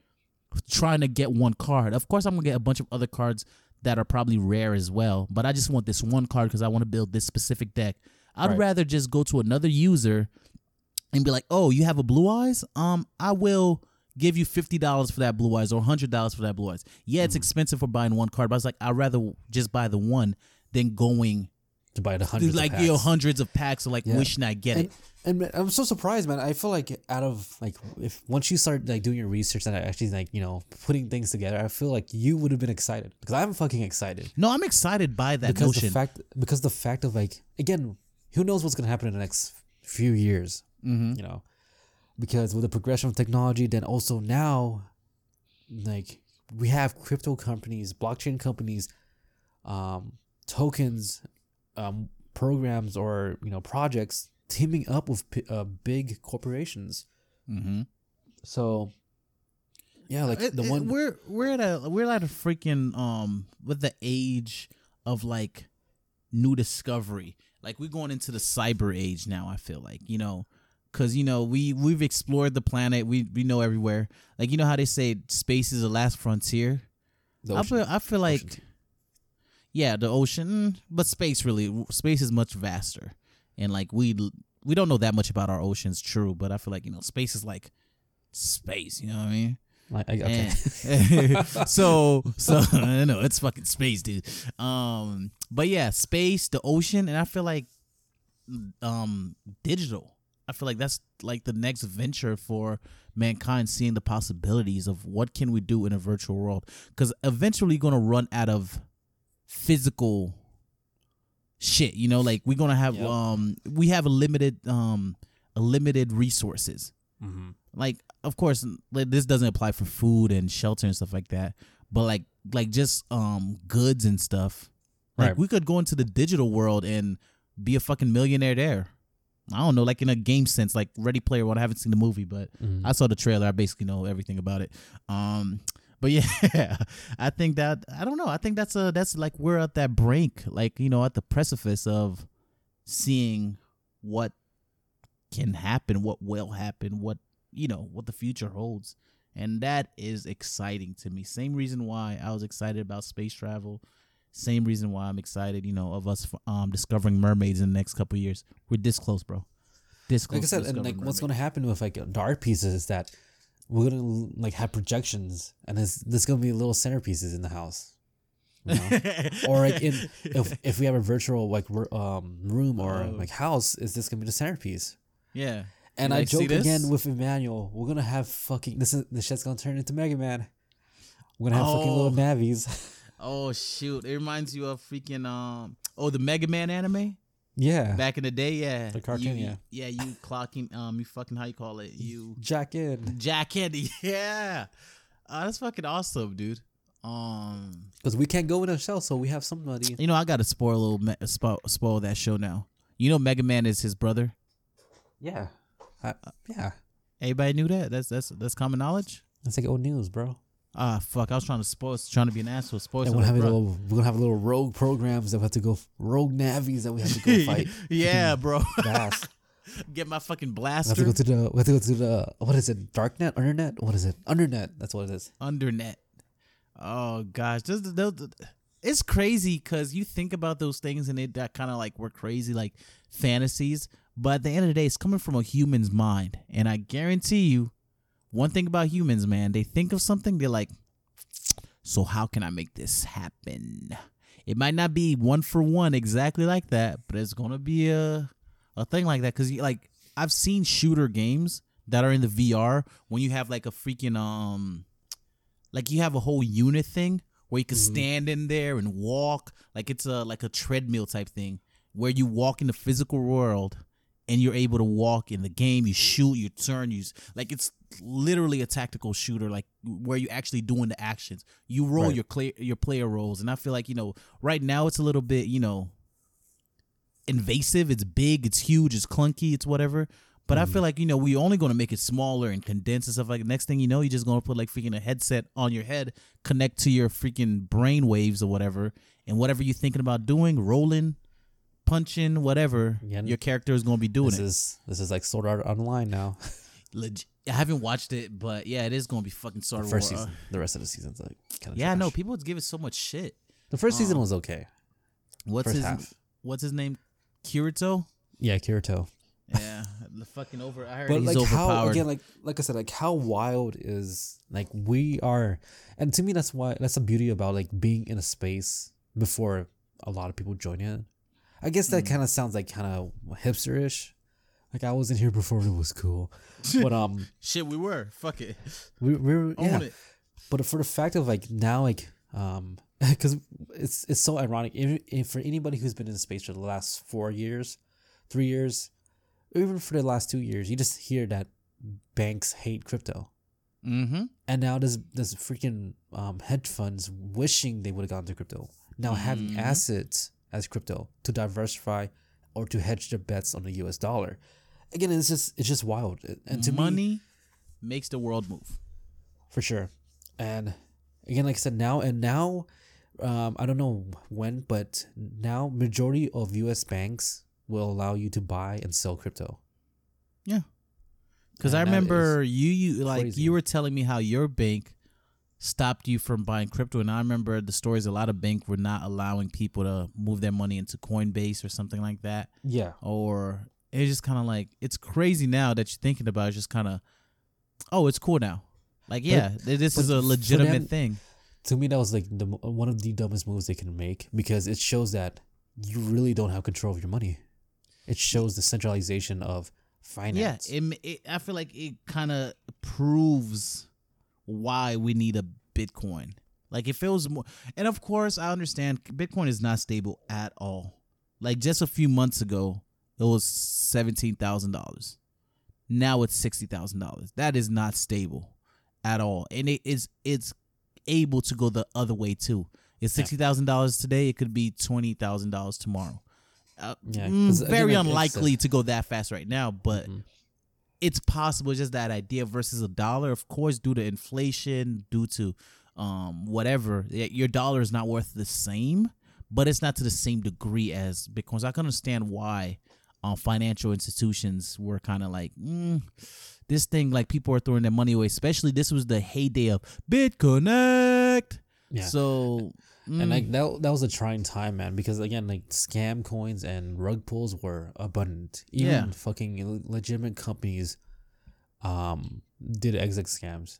[SPEAKER 1] Trying to get one card. Of course I'm gonna get a bunch of other cards that are probably rare as well. But I just want this one card because I want to build this specific deck. I'd
[SPEAKER 2] Right.
[SPEAKER 1] rather just go to another user and be like, "Oh, you have a blue eyes? Um, I will give you fifty dollars for that blue eyes or hundred dollars for that blue eyes. Yeah,
[SPEAKER 2] Mm-hmm.
[SPEAKER 1] it's expensive for buying one card, but I was like, I'd rather just buy the one than going
[SPEAKER 2] To buy the hundreds
[SPEAKER 1] like
[SPEAKER 2] of
[SPEAKER 1] you know
[SPEAKER 2] packs.
[SPEAKER 1] hundreds of packs of like
[SPEAKER 2] Yeah.
[SPEAKER 1] wishing I get
[SPEAKER 2] and,
[SPEAKER 1] it.
[SPEAKER 2] and I'm so surprised, man. I feel like out of like if once you start like doing your research and actually like you know putting things together, I feel like you would have been excited because I'm fucking excited
[SPEAKER 1] No, I'm excited by that
[SPEAKER 2] because
[SPEAKER 1] notion.
[SPEAKER 2] the fact because the fact of like again, who knows what's gonna happen in the next few years,
[SPEAKER 1] mm-hmm.
[SPEAKER 2] you know, because with the progression of technology, then also now, like we have crypto companies, blockchain companies, um, tokens, um, programs, or you know projects teaming up with uh, big corporations.
[SPEAKER 1] Mm-hmm.
[SPEAKER 2] So, yeah, like the one.
[SPEAKER 1] we're we're at a we're at a freaking um with the age of like new discovery. Like we're going into the cyber age now. I feel like you know, because you know we we've explored the planet. We we know everywhere. Like you know how they say space is the last frontier.
[SPEAKER 2] the
[SPEAKER 1] I feel I feel like
[SPEAKER 2] oceans.
[SPEAKER 1] yeah, the ocean, mm, but space really space is much vaster, and like we we don't know that much about our oceans. True, but I feel like you know space is like space. You know what I mean?
[SPEAKER 2] Like, okay.
[SPEAKER 1] And- so so I know it's fucking space, dude. Um, but yeah, space, the ocean, and I feel like um digital. I feel like that's like the next venture for mankind, seeing the possibilities of what can we do in a virtual world. Because eventually, you're gonna run out of physical shit. You know, like we're gonna have
[SPEAKER 2] Yep.
[SPEAKER 1] um we have a limited um a limited resources
[SPEAKER 2] hmm
[SPEAKER 1] like of course this doesn't apply for food and shelter and stuff like that but like like just um goods and stuff like
[SPEAKER 2] Right.
[SPEAKER 1] we could go into the digital world and be a fucking millionaire there i don't know like in a game sense like ready player one i haven't seen the movie but
[SPEAKER 2] Mm-hmm.
[SPEAKER 1] i saw the trailer i basically know everything about it. Um but yeah i think that i don't know i think that's a that's like we're at that brink like you know at the precipice of seeing what can happen what will happen what you know what the future holds. And that is exciting to me. Same reason why i was excited about space travel same reason why i'm excited you know of us um discovering mermaids in the next couple years we're this close bro this close
[SPEAKER 2] like I said, and like what's going to happen with like the art pieces is that we're gonna like have projections, and there's there's gonna be little centerpieces in the house. you know? or like in if if we have a virtual like um room or
[SPEAKER 1] Oh.
[SPEAKER 2] like house, is this gonna be the centerpiece?
[SPEAKER 1] yeah.
[SPEAKER 2] And
[SPEAKER 1] You
[SPEAKER 2] I
[SPEAKER 1] like,
[SPEAKER 2] joke again with Emmanuel. We're gonna have fucking this is the shit's gonna turn into Mega Man. We're gonna have fucking
[SPEAKER 1] Oh.
[SPEAKER 2] little Navis.
[SPEAKER 1] Oh shoot! It reminds you of freaking um. Oh, the Mega Man anime
[SPEAKER 2] yeah.
[SPEAKER 1] back in the day. Yeah,
[SPEAKER 2] The cartoon,
[SPEAKER 1] You-
[SPEAKER 2] yeah.
[SPEAKER 1] yeah. You clocking um. You fucking how you call it? You
[SPEAKER 2] Jack in.
[SPEAKER 1] Jack Candy. Yeah, uh, that's fucking awesome, dude. Um,
[SPEAKER 2] Because we can't go in a shell, so we have somebody.
[SPEAKER 1] you know I got to spoil a little me- spoil, spoil that show now. You know Mega Man is his brother.
[SPEAKER 2] Yeah. I, yeah.
[SPEAKER 1] Everybody knew that. That's that's that's common knowledge.
[SPEAKER 2] That's like old news, bro.
[SPEAKER 1] Ah, fuck! I was trying to spoil, trying to be an asshole. Spoil.
[SPEAKER 2] And we're having
[SPEAKER 1] bro.
[SPEAKER 2] little, we're gonna have a little rogue programs that we have to go, rogue Navis that we have to go fight.
[SPEAKER 1] yeah, bro. Get my fucking
[SPEAKER 2] We have to
[SPEAKER 1] blaster.
[SPEAKER 2] go to the, we have to go to the, what is it? Darknet, Undernet? What is it? Undernet. That's what it is.
[SPEAKER 1] Undernet. Oh gosh, this, this, it's crazy because you think about those things and it that kind of like were crazy like fantasies, but at the end of the day, it's coming from a human's mind, and I guarantee you, one thing about humans, man, they think of something, they're like, so how can I make this happen? It might not be one for one exactly like that, but it's gonna be a a thing like that. Because like I've seen shooter games that are in the VR when you have like a freaking um like you have a whole unit thing where you can stand in there and walk. Like it's a like a treadmill type thing where you walk in the physical world and you're able to walk in the game. You shoot you turn you like it's literally a tactical shooter like where you're actually doing the actions you roll
[SPEAKER 2] Right.
[SPEAKER 1] your clear your player roles and i feel like you know right now it's a little bit you know invasive it's big it's huge it's clunky it's whatever but I mm-hmm. feel like you know we're only going to make it smaller and condense and stuff like. Next thing you know, you're just going to put like freaking a headset on your head, connect to your freaking brain waves or whatever, and whatever you're thinking about doing, rolling, punching, whatever,
[SPEAKER 2] Yeah.
[SPEAKER 1] your character is going to be doing
[SPEAKER 2] This
[SPEAKER 1] it.
[SPEAKER 2] is, this is like Sword Art Online now.
[SPEAKER 1] Legit. I haven't watched it, but yeah, it is going to be fucking sort of
[SPEAKER 2] First season. The rest of the season's like kind of
[SPEAKER 1] Yeah, I know people give it so much shit.
[SPEAKER 2] The first season
[SPEAKER 1] Um,
[SPEAKER 2] was okay.
[SPEAKER 1] What's
[SPEAKER 2] First
[SPEAKER 1] his
[SPEAKER 2] half.
[SPEAKER 1] What's his name? Kirito.
[SPEAKER 2] Yeah, Kirito.
[SPEAKER 1] Yeah, the fucking over. I heard
[SPEAKER 2] But
[SPEAKER 1] he's
[SPEAKER 2] like how again, like like I said, like how wild is like we are, and to me that's why that's the beauty about like being in a space before a lot of people join in. I guess
[SPEAKER 1] Mm.
[SPEAKER 2] that kind of sounds like kind of hipsterish. Like I wasn't here before it was cool, but um,
[SPEAKER 1] Shit, we were. Fuck it.
[SPEAKER 2] we we're
[SPEAKER 1] Own
[SPEAKER 2] yeah.
[SPEAKER 1] it.
[SPEAKER 2] But for the fact of like now, like um, because it's it's so ironic. If, if for anybody who's been in space for the last four years, three years, even for the last two years, you just hear that banks hate crypto,
[SPEAKER 1] Mm-hmm.
[SPEAKER 2] and now there's there's freaking um hedge funds wishing they would have gone to crypto. Now having
[SPEAKER 1] Mhm.
[SPEAKER 2] assets as crypto to diversify or to hedge their bets on the U.S. dollar. Again, it's just it's just wild, and to me,
[SPEAKER 1] Money makes the world move.
[SPEAKER 2] for sure. And again, like I said, now and now, um, I don't know when, but now majority of U.S. banks will allow you to buy and sell crypto.
[SPEAKER 1] Yeah,
[SPEAKER 2] because
[SPEAKER 1] I remember you, you like
[SPEAKER 2] crazy.
[SPEAKER 1] you were telling me how your bank stopped you from buying crypto, and I remember the stories. A lot of banks were not allowing people to move their money into Coinbase or something like that,
[SPEAKER 2] Yeah,
[SPEAKER 1] or it's just kind of like it's crazy now that you're thinking about. it, It's just kind of, oh, it's cool now. Like, yeah, th- this
[SPEAKER 2] but
[SPEAKER 1] is a legitimate
[SPEAKER 2] them-
[SPEAKER 1] thing.
[SPEAKER 2] to me that was like the one of the dumbest moves they can make because it shows that you really don't have control of your money. It shows the centralization of finance.
[SPEAKER 1] Yeah, it, it, I feel like it kind of proves why we need a Bitcoin. Like it feels more, and of course, I understand Bitcoin is not stable at all. Like just a few months ago, it was seventeen thousand dollars. Now it's sixty thousand dollars. That is not stable at all, and it is it's able to go the other way too. It's sixty thousand dollars today. It could be twenty thousand dollars tomorrow. Uh,
[SPEAKER 2] Yeah,
[SPEAKER 1] mm, very
[SPEAKER 2] like, it's a-
[SPEAKER 1] unlikely to go that fast right now, but
[SPEAKER 2] Mhm.
[SPEAKER 1] It's possible. It's just that idea versus a dollar, of course, due to inflation, due to um whatever, your dollar is not worth the same, but it's not to the same degree as Bitcoin. So I can understand why um financial institutions were kind of like, mm, this thing, like people are throwing their money away. Especially this was the heyday of BitConnect.
[SPEAKER 2] Yeah.
[SPEAKER 1] So
[SPEAKER 2] and
[SPEAKER 1] mm,
[SPEAKER 2] like that, that was a trying time, man. Because again, like scam coins and rug pulls were abundant. Even
[SPEAKER 1] Yeah.
[SPEAKER 2] fucking legitimate companies um did exit scams.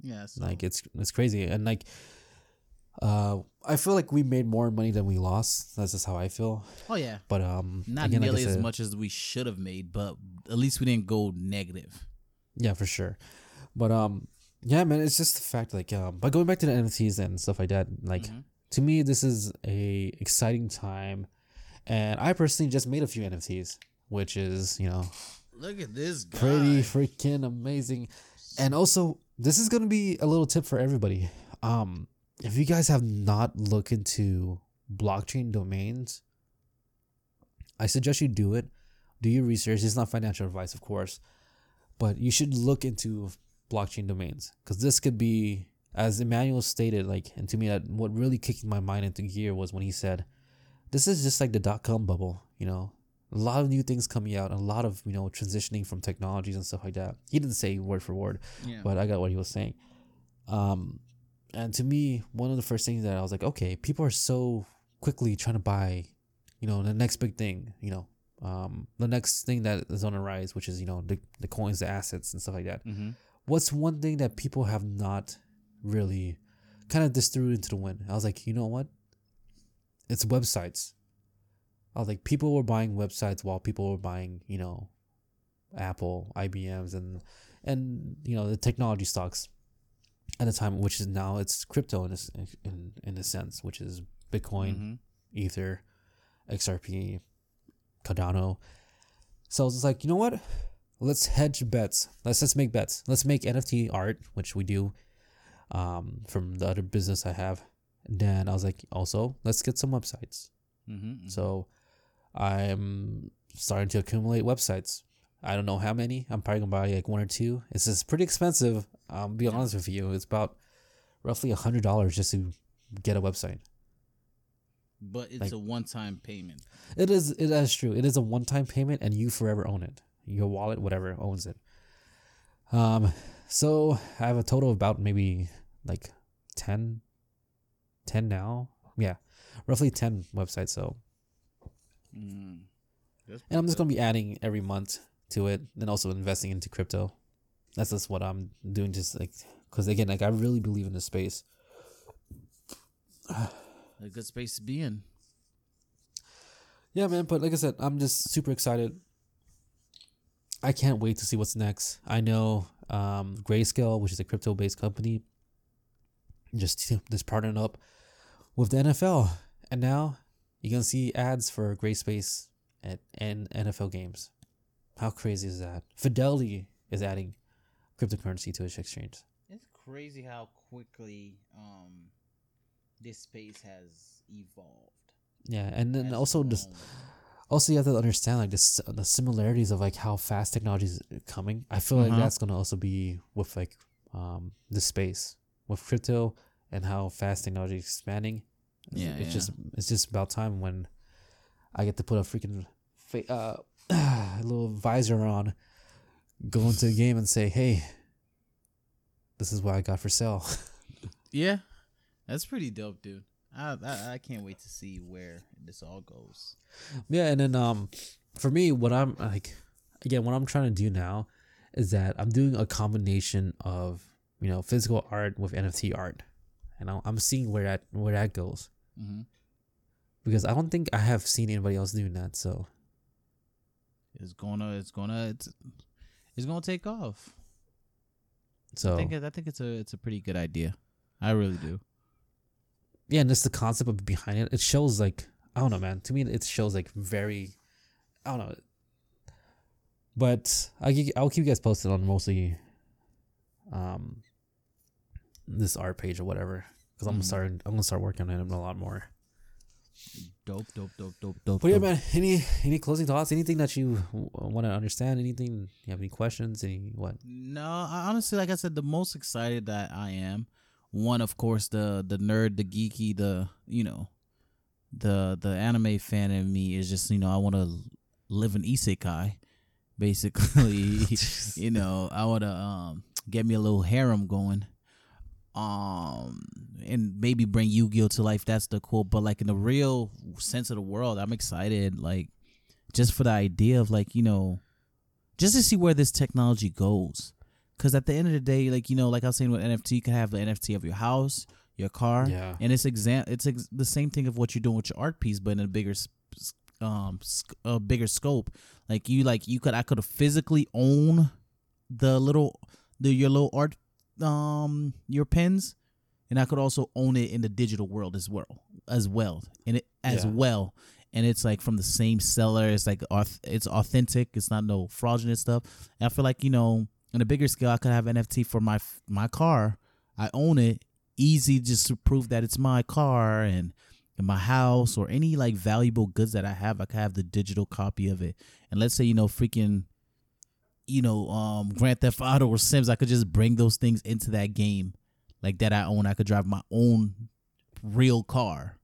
[SPEAKER 1] Yeah, so,
[SPEAKER 2] Like it's it's crazy and like uh I feel like we made more money than we lost. That's just how I feel.
[SPEAKER 1] oh yeah,
[SPEAKER 2] But um
[SPEAKER 1] not
[SPEAKER 2] again, like I
[SPEAKER 1] nearly as much as we should have made, but at least we didn't go negative.
[SPEAKER 2] Yeah, for sure. But um yeah, man, it's just the fact like um but going back to the NFTs and stuff like that, like
[SPEAKER 1] Mhm.
[SPEAKER 2] to me this is a exciting time and I personally just made a few NFTs, which is, you know,
[SPEAKER 1] Look at this guy.
[SPEAKER 2] pretty freaking amazing. And also, this is gonna be a little tip for everybody. Um, if you guys have not looked into blockchain domains, I suggest you do it. Do your research. It's not financial advice, of course, but you should look into blockchain domains because this could be, as Emmanuel stated, like, and to me, that what really kicked my mind into gear was when he said, "This is just like the dot com bubble," you know. A lot of new things coming out, a lot of you know transitioning from technologies and stuff like that. He didn't say word for word,
[SPEAKER 1] Yeah.
[SPEAKER 2] but I got what he was saying. Um, and to me, one of the first things that I was like, okay, people are so quickly trying to buy, you know, the next big thing, you know, um, the next thing that is on the rise, which is you know the the coins, the assets, and stuff like that.
[SPEAKER 1] mm-hmm.
[SPEAKER 2] What's one thing that people have not really kind of just threw into the wind? I was like, you know what? It's websites. I was like, people were buying websites while people were buying, you know, Apple, IBMs, and and you know the technology stocks at the time, which is now it's crypto in a, in in a sense, which is Bitcoin,
[SPEAKER 1] Mm-hmm.
[SPEAKER 2] Ether, XRP, Cardano. So I was just like, you know what? Let's hedge bets. Let's let's make bets. Let's make NFT art, which we do um, from the other business I have. Then I was like, also let's get some websites.
[SPEAKER 1] Mm-hmm.
[SPEAKER 2] So I'm starting to accumulate websites. I don't know how many. I'm probably gonna buy like one or two. It's just pretty expensive. Um, be honest with you, it's about roughly a hundred dollars just to get a website.
[SPEAKER 1] but it's
[SPEAKER 2] like-
[SPEAKER 1] a one-time payment.
[SPEAKER 2] It is. It is true. It is a one-time payment, and you forever own it. Your wallet, whatever, owns it. Um, so I have a total of about maybe like 10, 10 now. Yeah, roughly ten websites. So,
[SPEAKER 1] Mm.
[SPEAKER 2] And I'm just gonna be adding every month to it, and also investing into crypto. That's just what I'm doing. Just like because again, like I really believe in this space.
[SPEAKER 1] a good space to be in.
[SPEAKER 2] Yeah, man. But like I said, I'm just super excited. I can't wait to see what's next. I know um, Grayscale, which is a crypto-based company, just just partnering up with the NFL, and now you can see ads for Grayscale at and NFL games. How crazy is that? Fidelity is adding cryptocurrency to its exchange.
[SPEAKER 1] It's crazy how quickly um this space has evolved.
[SPEAKER 2] Yeah, and then also just also you have to understand like this the similarities of like how fast technology is coming i feel like
[SPEAKER 1] Uh-huh.
[SPEAKER 2] that's going to also be with like um the space with crypto and how fast technology is expanding It's-
[SPEAKER 1] Yeah,
[SPEAKER 2] it's
[SPEAKER 1] yeah.
[SPEAKER 2] just it's just about time when i get to put a freaking fa- uh little visor on go into the game and say hey this is what i got for sale
[SPEAKER 1] Yeah, that's pretty dope, dude. I, I I can't wait to see where this all goes.
[SPEAKER 2] Yeah, and then um, for me, what I'm like, again, what I'm trying to do now is that I'm doing a combination of you know physical art with NFT art, and I'm- I'm seeing where that where that goes
[SPEAKER 1] Mm-hmm.
[SPEAKER 2] because I don't think I have seen anybody else doing that. So
[SPEAKER 1] It's gonna, it's gonna, it's, it's gonna take off.
[SPEAKER 2] so
[SPEAKER 1] I think, I think it's a, it's a pretty good idea. I really do.
[SPEAKER 2] Yeah, and just the concept of behind it, it shows like I don't know, man. To me, it shows like very, I don't know. But I I'll keep you guys posted on mostly, um, this art page or whatever because I'm gonna
[SPEAKER 1] Mhm.
[SPEAKER 2] start I'm gonna start working on it a lot more.
[SPEAKER 1] Dope, dope, dope, dope, dope.
[SPEAKER 2] But yeah,
[SPEAKER 1] dope.
[SPEAKER 2] man. Any any closing thoughts? Anything that you want to understand? Anything? You have any questions? Any what?
[SPEAKER 1] No, I, honestly, like I said, the most excited that I am, one, of course, the the nerd, the geeky, the you know, the the anime fan in me is just you know I want to live an isekai, basically. you know, I want to um get me a little harem going, um, and maybe bring Yu Gi Oh to life. That's the cool. But like in the real sense of the world, I'm excited. Like just for the idea of like you know just to see where this technology goes. Because at the end of the day, like you know, like I was saying with NFT, you can have the NFT of your house, your car,
[SPEAKER 2] Yeah.
[SPEAKER 1] and it's exam it's ex- the same thing of what you're doing with your art piece, but in a bigger um a bigger scope. Like you like you could I could have physically own the little the your little art um your pens, and I could also own it in the digital world as well as well and it as
[SPEAKER 2] Yeah.
[SPEAKER 1] well. And it's like from the same seller. It's like it's authentic. It's not no fraudulent stuff. And I feel like you know, on a bigger scale, I could have NFT for my my car. I own it. Easy just to prove that it's my car and in my house or any like valuable goods that I have. I could have the digital copy of it. And let's say you know freaking, you know, um, Grand Theft Auto or Sims. I could just bring those things into that game, like that I own. I could drive my own real car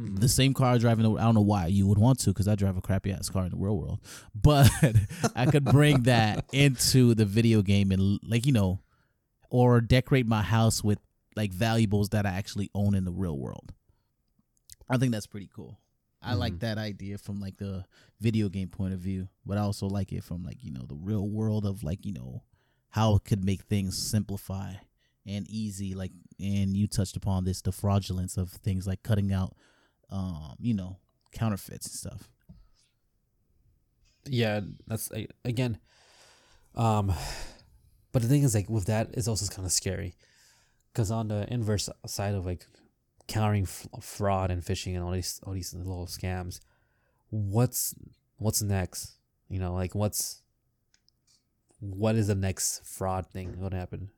[SPEAKER 2] Mhm.
[SPEAKER 1] the same car I drive in the, I don't know why you would want to because I drive a crappy ass car in the real world. But I could bring that into the video game and like you know, or decorate my house with like valuables that I actually own in the real world. I think that's pretty cool. I like
[SPEAKER 2] Mhm.
[SPEAKER 1] that idea from like the video game point of view, but I also like it from like you know the real world of like you know how it could make things simplify and easy. Like and you touched upon this the fraudulence of things like cutting out um, you know, counterfeits and stuff.
[SPEAKER 2] yeah that's again um but the thing is like with that it's also kind of scary. Because on the inverse side of like countering f- fraud and phishing and all these all these little scams what's what's next? You know like what's what is the next fraud thing going to happen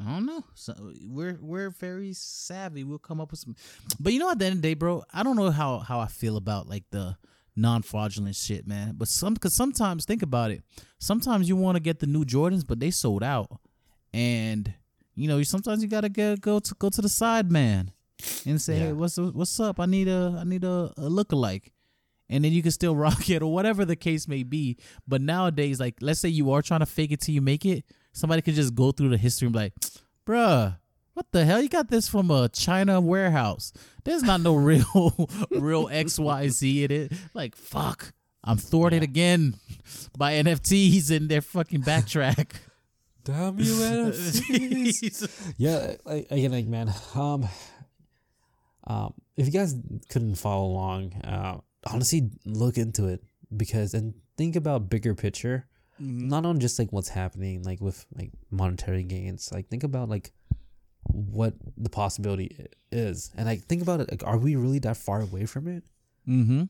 [SPEAKER 1] I don't know. So we're we're very savvy. We'll come up with some, but you know, at the end of the day, bro, I don't know how how I feel about like the non fraudulent shit, man. But some because sometimes think about it. Sometimes you want to get the new Jordans, but they sold out, and you know, sometimes you gotta go go to go to the side man and say,
[SPEAKER 2] Yeah.
[SPEAKER 1] hey, what's what's up? I need a I need a, a lookalike. And then you can still rock it or whatever the case may be. But nowadays, like let's say you are trying to fake it till you make it, somebody could just go through the history and be like, bruh, what the hell? You got this from a China warehouse. There's not no real real XYZ in it. Like, fuck. I'm thwarted
[SPEAKER 2] Yeah.
[SPEAKER 1] again by NFTs and their fucking backtrack.
[SPEAKER 2] damn you NFTs. yeah like, again like man um um if you guys couldn't follow along uh honestly look into it because and think about bigger picture not on just like what's happening like with like monetary gains. Like think about like what the possibility is. And like think about it like are we really that far away from it?
[SPEAKER 1] Mm-hmm.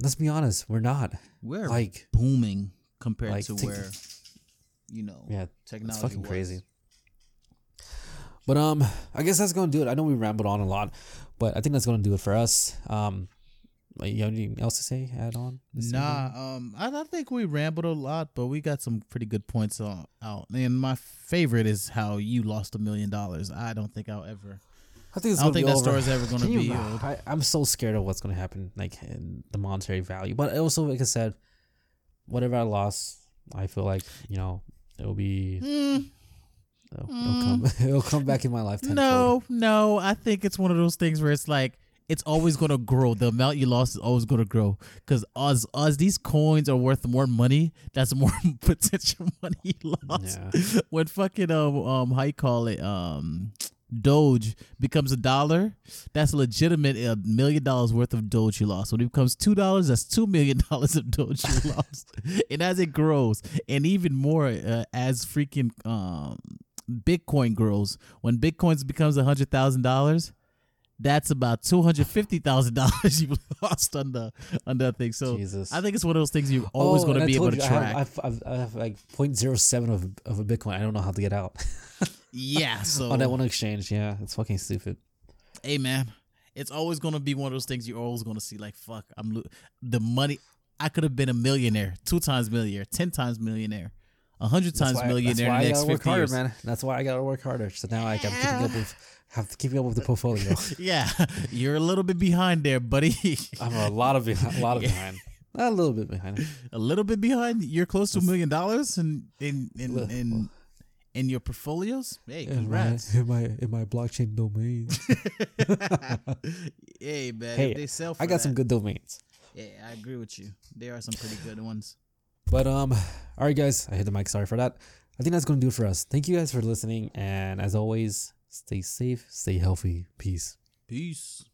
[SPEAKER 2] let's be honest we're not.
[SPEAKER 1] We're
[SPEAKER 2] like
[SPEAKER 1] booming compared
[SPEAKER 2] like,
[SPEAKER 1] to
[SPEAKER 2] think-
[SPEAKER 1] where, you know,
[SPEAKER 2] yeah
[SPEAKER 1] technology
[SPEAKER 2] it's fucking
[SPEAKER 1] was.
[SPEAKER 2] crazy. but um i guess that's gonna do it. I know we rambled on a lot but i think that's gonna do it for us. Um you have anything else to say add on
[SPEAKER 1] Nah,
[SPEAKER 2] thing?
[SPEAKER 1] um, I, I think we rambled a lot, but we got some pretty good points uh, out. And my favorite is how you lost a million dollars. I don't think I'll ever.
[SPEAKER 2] i think it's
[SPEAKER 1] I don't
[SPEAKER 2] gonna
[SPEAKER 1] think
[SPEAKER 2] be
[SPEAKER 1] that
[SPEAKER 2] over.
[SPEAKER 1] story's ever gonna be.
[SPEAKER 2] I, i'm so scared of what's gonna happen like in the monetary value but also like i said whatever i lost i feel like you know it'll be
[SPEAKER 1] Mm,
[SPEAKER 2] it'll, it'll come it'll come back in my life tenfold.
[SPEAKER 1] no, no. I think it's one of those things where it's like it's always gonna grow. The amount you lost is always gonna grow because as as these coins are worth more money, that's more potential money you lost.
[SPEAKER 2] yeah
[SPEAKER 1] when fucking um um how you call it um Doge becomes a dollar, that's legitimate a million dollars worth of Doge you lost. When it becomes two dollars, that's two million dollars of Doge you lost. And as it grows, and even more uh, as freaking um Bitcoin grows, when Bitcoin becomes a hundred thousand dollars, that's about two hundred fifty thousand dollars you lost on the on that thing. So
[SPEAKER 2] jesus
[SPEAKER 1] I think it's one of those things you're oh, always
[SPEAKER 2] Oh,
[SPEAKER 1] going to be able to
[SPEAKER 2] you,
[SPEAKER 1] track.
[SPEAKER 2] I have, I have, I have like 0.07 of, of a Bitcoin. I don't know how to get out
[SPEAKER 1] yeah. So
[SPEAKER 2] on that one exchange. Yeah, it's fucking stupid.
[SPEAKER 1] hey man, it's always gonna be one of those things you're always gonna see. Like fuck, I'm lo- the money. I could have been a millionaire, two times millionaire, ten times millionaire, a hundred
[SPEAKER 2] That's
[SPEAKER 1] times
[SPEAKER 2] why,
[SPEAKER 1] millionaire
[SPEAKER 2] that's why I gotta work
[SPEAKER 1] fifty
[SPEAKER 2] harder, man. That's why I gotta work harder. So now like I'm keeping up with have to keep up with the portfolio.
[SPEAKER 1] Yeah, you're a little bit behind there, buddy.
[SPEAKER 2] I'm a lot of behind, a lot of behind. Not a little bit behind.
[SPEAKER 1] a little bit behind. You're close to a million dollars in in in in, in your portfolios. Hey,
[SPEAKER 2] In my,
[SPEAKER 1] congrats.
[SPEAKER 2] in my in my blockchain domain.
[SPEAKER 1] hey man,
[SPEAKER 2] Hey,
[SPEAKER 1] they sell. For
[SPEAKER 2] I got some good domains.
[SPEAKER 1] Yeah, I agree with you. There are some pretty good ones.
[SPEAKER 2] But um, all right, guys, I hit the mic. Sorry for that. I think that's gonna do it for us. Thank you guys for listening, and as always, stay safe, stay healthy, peace.
[SPEAKER 1] Peace.